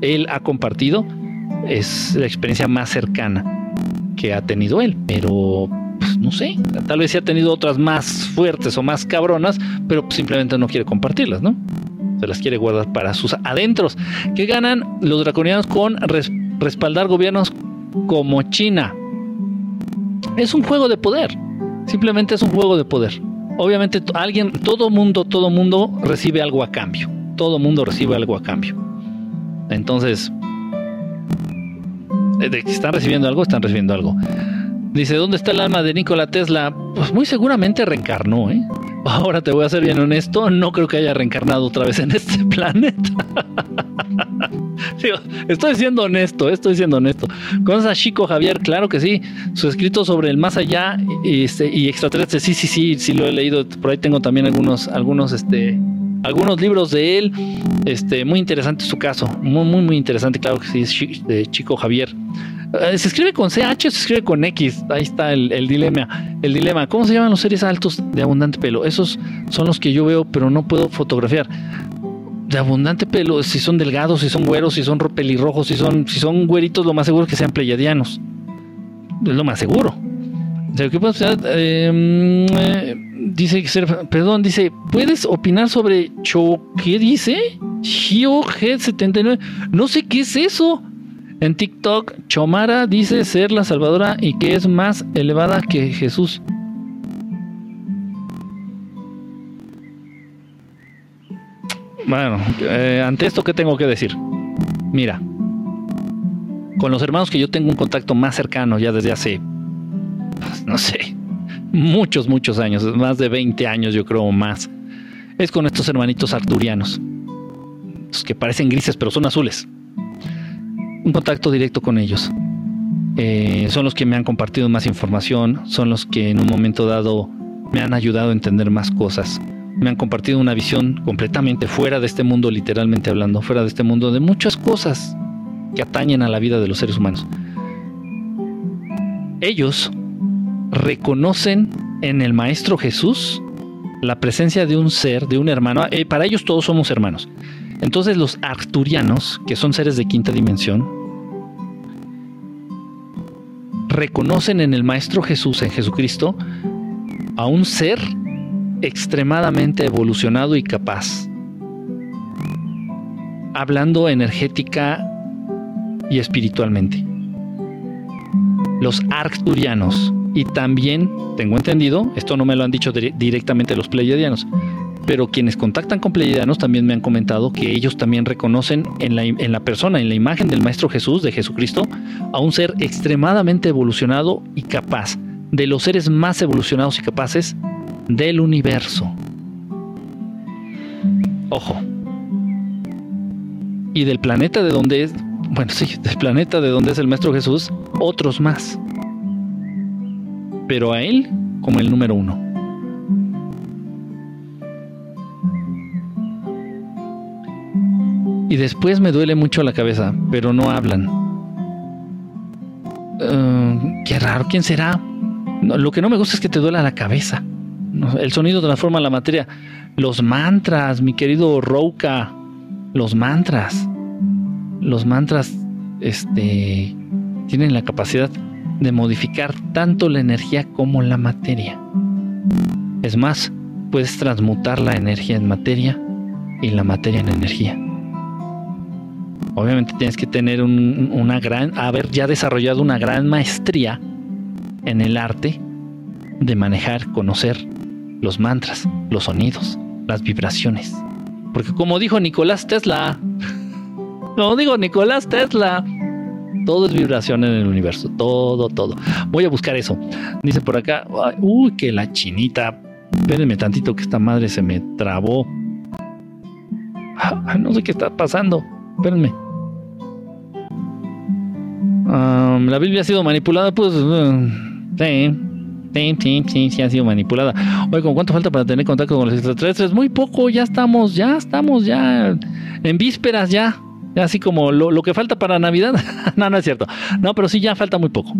él ha compartido, es la experiencia más cercana que ha tenido él, pero pues, no sé, tal vez sí ha tenido otras más fuertes o más cabronas, pero pues, simplemente no quiere compartirlas, ¿no? Se las quiere guardar para sus adentros. ¿Qué ganan los draconianos con respaldar gobiernos como China? Es un juego de poder. Simplemente es un juego de poder. Obviamente alguien, todo mundo, todo mundo recibe algo a cambio. Todo mundo recibe algo a cambio. Entonces, de que están recibiendo algo, están recibiendo algo. Dice, ¿dónde está el alma de Nikola Tesla? Pues muy seguramente reencarnó, ¿eh? Ahora te voy a ser bien honesto, no creo que haya reencarnado otra vez en este planeta. estoy siendo honesto, estoy siendo honesto. ¿Conoces a Chico Javier? Claro que sí. Su escrito sobre el más allá y, este, y extraterrestres, sí, sí, sí, sí lo he leído. Por ahí tengo también algunos, algunos, este, algunos libros de él. Este, muy interesante su caso, muy, muy, muy interesante, claro que sí, de Chico Javier. Eh, se escribe con CH, se escribe con X. Ahí está el, dilema. El dilema. ¿Cómo se llaman los seres altos de abundante pelo? Esos son los que yo veo, pero no puedo fotografiar. De abundante pelo, si son delgados, si son güeros, si son pelirrojos, si son, si son güeritos, lo más seguro es que sean pleyadianos. Es lo más seguro. ¿Qué em, eh, dice perdón, dice, ¿puedes opinar sobre Cho? ¿Qué dice? Shio G79. No sé qué es eso. En TikTok, Chomara dice ser la salvadora y que es más elevada que Jesús. Bueno, eh, ante esto, ¿qué tengo que decir? Mira, con los hermanos que yo tengo un contacto más cercano ya desde hace, no sé, muchos, muchos años, más de 20 años yo creo más, es con estos hermanitos arturianos, los que parecen grises pero son azules un contacto directo con ellos. Eh, son los que me han compartido más información, son los que en un momento dado me han ayudado a entender más cosas. Me han compartido una visión completamente fuera de este mundo, literalmente hablando, fuera de este mundo, de muchas cosas que atañen a la vida de los seres humanos. Ellos reconocen en el Maestro Jesús la presencia de un ser, de un hermano. Eh, para ellos todos somos hermanos. Entonces los arturianos, que son seres de quinta dimensión, reconocen en el Maestro Jesús, en Jesucristo, a un ser extremadamente evolucionado y capaz, hablando energética y espiritualmente. Los arcturianos, y también, tengo entendido, esto no me lo han dicho directamente los pleiadianos, pero quienes contactan con pleiadianos también me han comentado que ellos también reconocen en la, en la, persona, en la imagen del Maestro Jesús, de Jesucristo, a un ser extremadamente evolucionado y capaz, de los seres más evolucionados y capaces del universo. Ojo. Y del planeta de donde es, bueno, sí, del planeta de donde es el Maestro Jesús, otros más. Pero a él como el número uno. Y después me duele mucho la cabeza, pero no hablan. Eh, qué raro, ¿quién será? lo que no me gusta es que te duela la cabeza. El sonido transforma la materia. Los mantras, mi querido Rouka. Los mantras. Los mantras, este, tienen la capacidad de modificar tanto la energía como la materia. Es más, puedes transmutar la energía en materia y la materia en energía. Obviamente tienes que tener una gran, haber ya desarrollado una gran maestría en el arte de manejar, conocer los mantras, los sonidos, las vibraciones. Porque como dijo Nicolás Tesla, como digo Nicolás Tesla, todo es vibración en el universo, todo, todo. Voy a buscar eso. Dice por acá, uy, que la chinita. Espérenme tantito que esta madre se me trabó. Ah, no sé qué está pasando. Espérenme. la Biblia ha sido manipulada, pues. Uh, sí. Sí, sí, sí, sí, ha sido manipulada. Oye, ¿con cuánto falta para tener contacto con los extraterrestres? Muy poco, ya estamos, ya estamos, ya en vísperas, ya. Así como lo, que falta para Navidad. no, no es cierto. No, pero sí ya falta muy poco.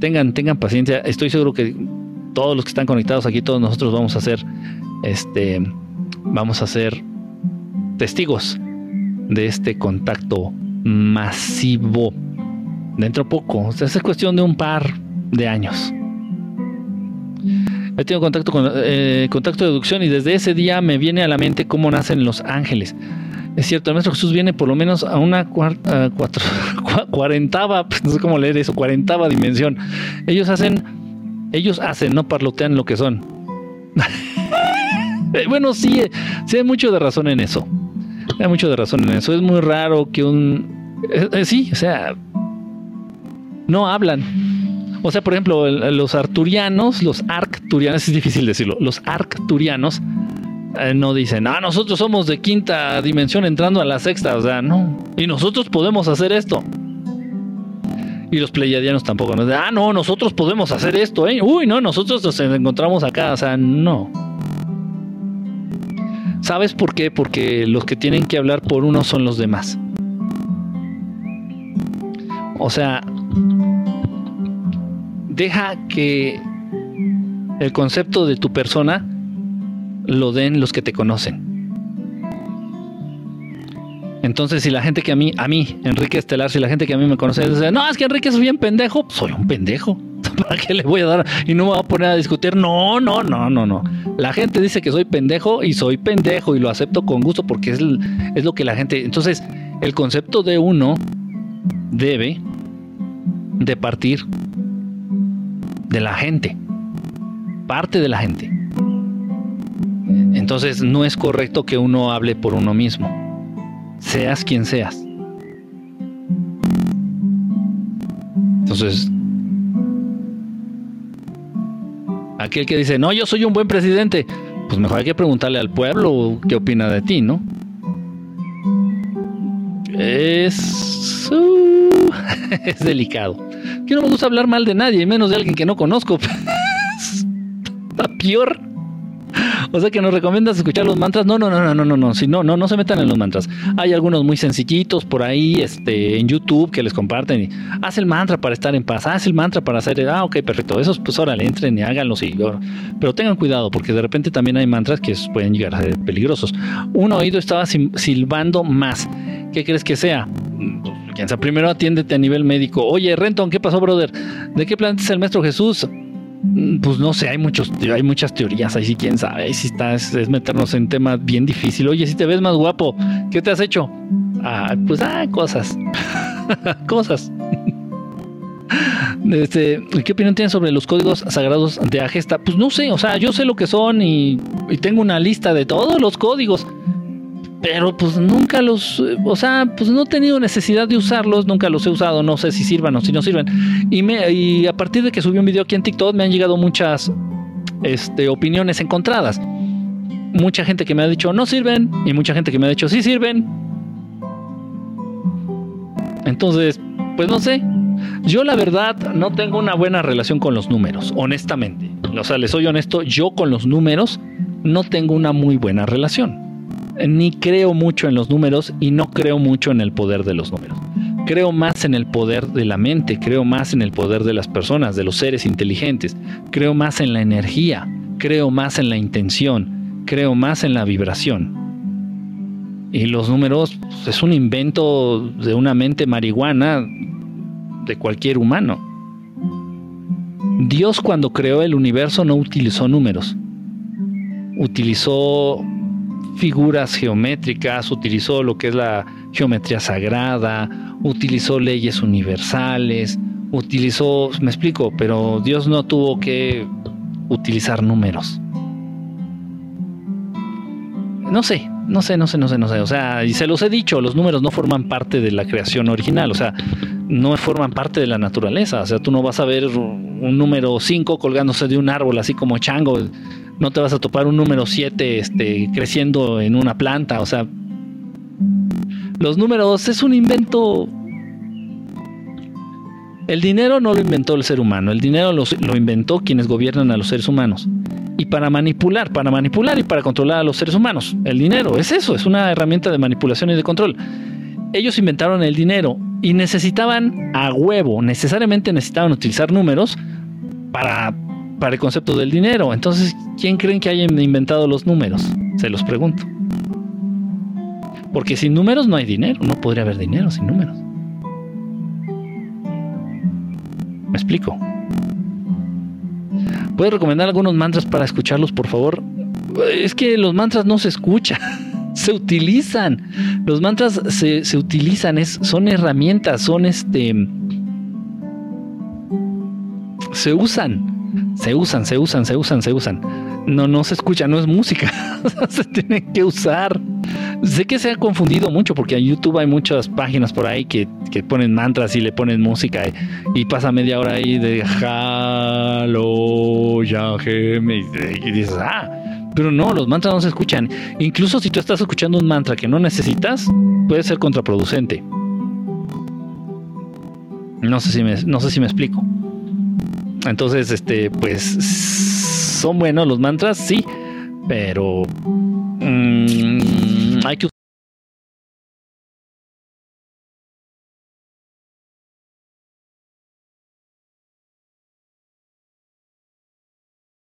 Tengan, tengan paciencia. Estoy seguro que todos los que están conectados aquí, todos nosotros vamos a ser, este, vamos a ser testigos de este contacto masivo dentro poco. O sea, es cuestión de un par de años. He tenido contacto con eh, contacto de deducción y desde ese día me viene a la mente cómo nacen los ángeles. Es cierto, el Maestro Jesús viene por lo menos a una cuarta, cuarentava, pues, no sé cómo leer eso, cuarentava dimensión. Ellos hacen, ellos hacen, no parlotean lo que son. Eh, bueno, sí, sí hay mucho de razón en eso. Hay mucho de razón en eso. Es muy raro que un... Eh, sí, o sea, no hablan. O sea, por ejemplo, los arturianos, los arcturianos, es difícil decirlo, los arcturianos eh, no dicen, ah, nosotros somos de quinta dimensión entrando a la sexta, o sea, no. Y nosotros podemos hacer esto. Y los pleiadianos tampoco nos dicen, ah, no, nosotros podemos hacer esto, ¿eh? Uy, no, nosotros nos encontramos acá, o sea, no. ¿Sabes por qué? Porque los que tienen que hablar por uno son los demás. O sea, deja que el concepto de tu persona lo den los que te conocen. Entonces, si la gente que a mí, a mí, Enrique Estelar, si la gente que a mí me conoce dice, no, es que Enrique es bien pendejo, soy un pendejo. ¿Para qué le voy a dar? Y no me voy a poner a discutir. No, no, no, no, no. La gente dice que soy pendejo y soy pendejo y lo acepto con gusto porque es, es lo que la gente. Entonces, el concepto de uno debe de partir de la gente, parte de la gente. Entonces no es correcto que uno hable por uno mismo, seas quien seas. Entonces, aquel que dice, no, yo soy un buen presidente, pues mejor hay que preguntarle al pueblo qué opina de ti, ¿no? Es, uh, es delicado. Que no me gusta hablar mal de nadie, menos de alguien que no conozco. Está peor. O sea que nos recomiendas escuchar los mantras. No, no, no, no, no, no, no. Si no, no, no se metan en los mantras. Hay algunos muy sencillitos por ahí, este, en YouTube que les comparten. Y, haz el mantra para estar en paz. Haz el mantra para hacer. Ah, ok, perfecto. Esos, pues órale, entren y háganlos. Y, pero tengan cuidado, porque de repente también hay mantras que pueden llegar a ser peligrosos. Un oído estaba silbando más. ¿Qué crees que sea? Quien sea, primero atiéndete a nivel médico. Oye, Renton, ¿qué pasó, brother? ¿De qué planeta es el maestro Jesús? Mm, pues no sé, hay muchos, hay muchas teorías, ahí sí quién sabe, ahí sí está, es, meternos en temas bien difícil. Oye, si te ves más guapo, ¿qué te has hecho? Ah, pues ah, cosas. cosas. Este, ¿Qué opinión tienes sobre los códigos sagrados de Agesta? Pues no sé, o sea, yo sé lo que son y tengo una lista de todos los códigos pero pues nunca los, o sea, pues no he tenido necesidad de usarlos, nunca los he usado, no sé si sirvan o si no sirven. Y, me, a partir de que subí un video aquí en TikTok me han llegado muchas este, opiniones encontradas. Mucha gente que me ha dicho no sirven y mucha gente que me ha dicho sí sirven. Entonces, pues no sé. Yo la verdad no tengo una buena relación con los números, honestamente. O sea, les soy honesto, yo con los números no tengo una muy buena relación ni creo mucho en los números y no creo mucho en el poder de los números. Creo más en el poder de la mente, creo más en el poder de las personas, de los seres inteligentes, creo más en la energía, creo más en la intención, creo más en la vibración. Y los números pues, es un invento de una mente marihuana de cualquier humano. Dios cuando creó el universo no utilizó números, utilizó figuras geométricas, utilizó lo que es la geometría sagrada, utilizó leyes universales, utilizó, me explico, pero Dios no tuvo que utilizar números. No sé, no sé, no sé, no sé, no sé. O sea, y se los he dicho, los números no forman parte de la creación original, o sea, no forman parte de la naturaleza. O sea, tú no vas a ver un número 5 colgándose de un árbol, así como chango. No te vas a topar un número 7 este, creciendo en una planta. O sea, los números es un invento el dinero no lo inventó el ser humano, el dinero lo, inventó quienes gobiernan a los seres humanos. Y para manipular, para manipular y para controlar a los seres humanos. El dinero es eso, es una herramienta de manipulación y de control. Ellos inventaron el dinero y necesitaban a huevo, necesariamente necesitaban utilizar números para, para el concepto del dinero. Entonces, ¿quién creen que haya inventado los números? Se los pregunto. Porque sin números no hay dinero, no podría haber dinero sin números. ¿Me explico? ¿Puedes recomendar algunos mantras para escucharlos, por favor? Es que los mantras no se escuchan, se utilizan. Los mantras se, se utilizan, es, son herramientas, son este. Se usan, se usan, se usan, se usan, se usan. No, no se escucha, no es música. se tiene que usar. Sé que se ha confundido mucho porque en YouTube hay muchas páginas por ahí que, ponen mantras y le ponen música y, pasa media hora ahí de jalo, ya, geme, y, dices, ah, pero no, los mantras no se escuchan. Incluso si tú estás escuchando un mantra que no necesitas, puede ser contraproducente. No sé si me, no sé si me explico. Entonces, este, pues, son buenos los mantras, sí, pero... Mmm, hay que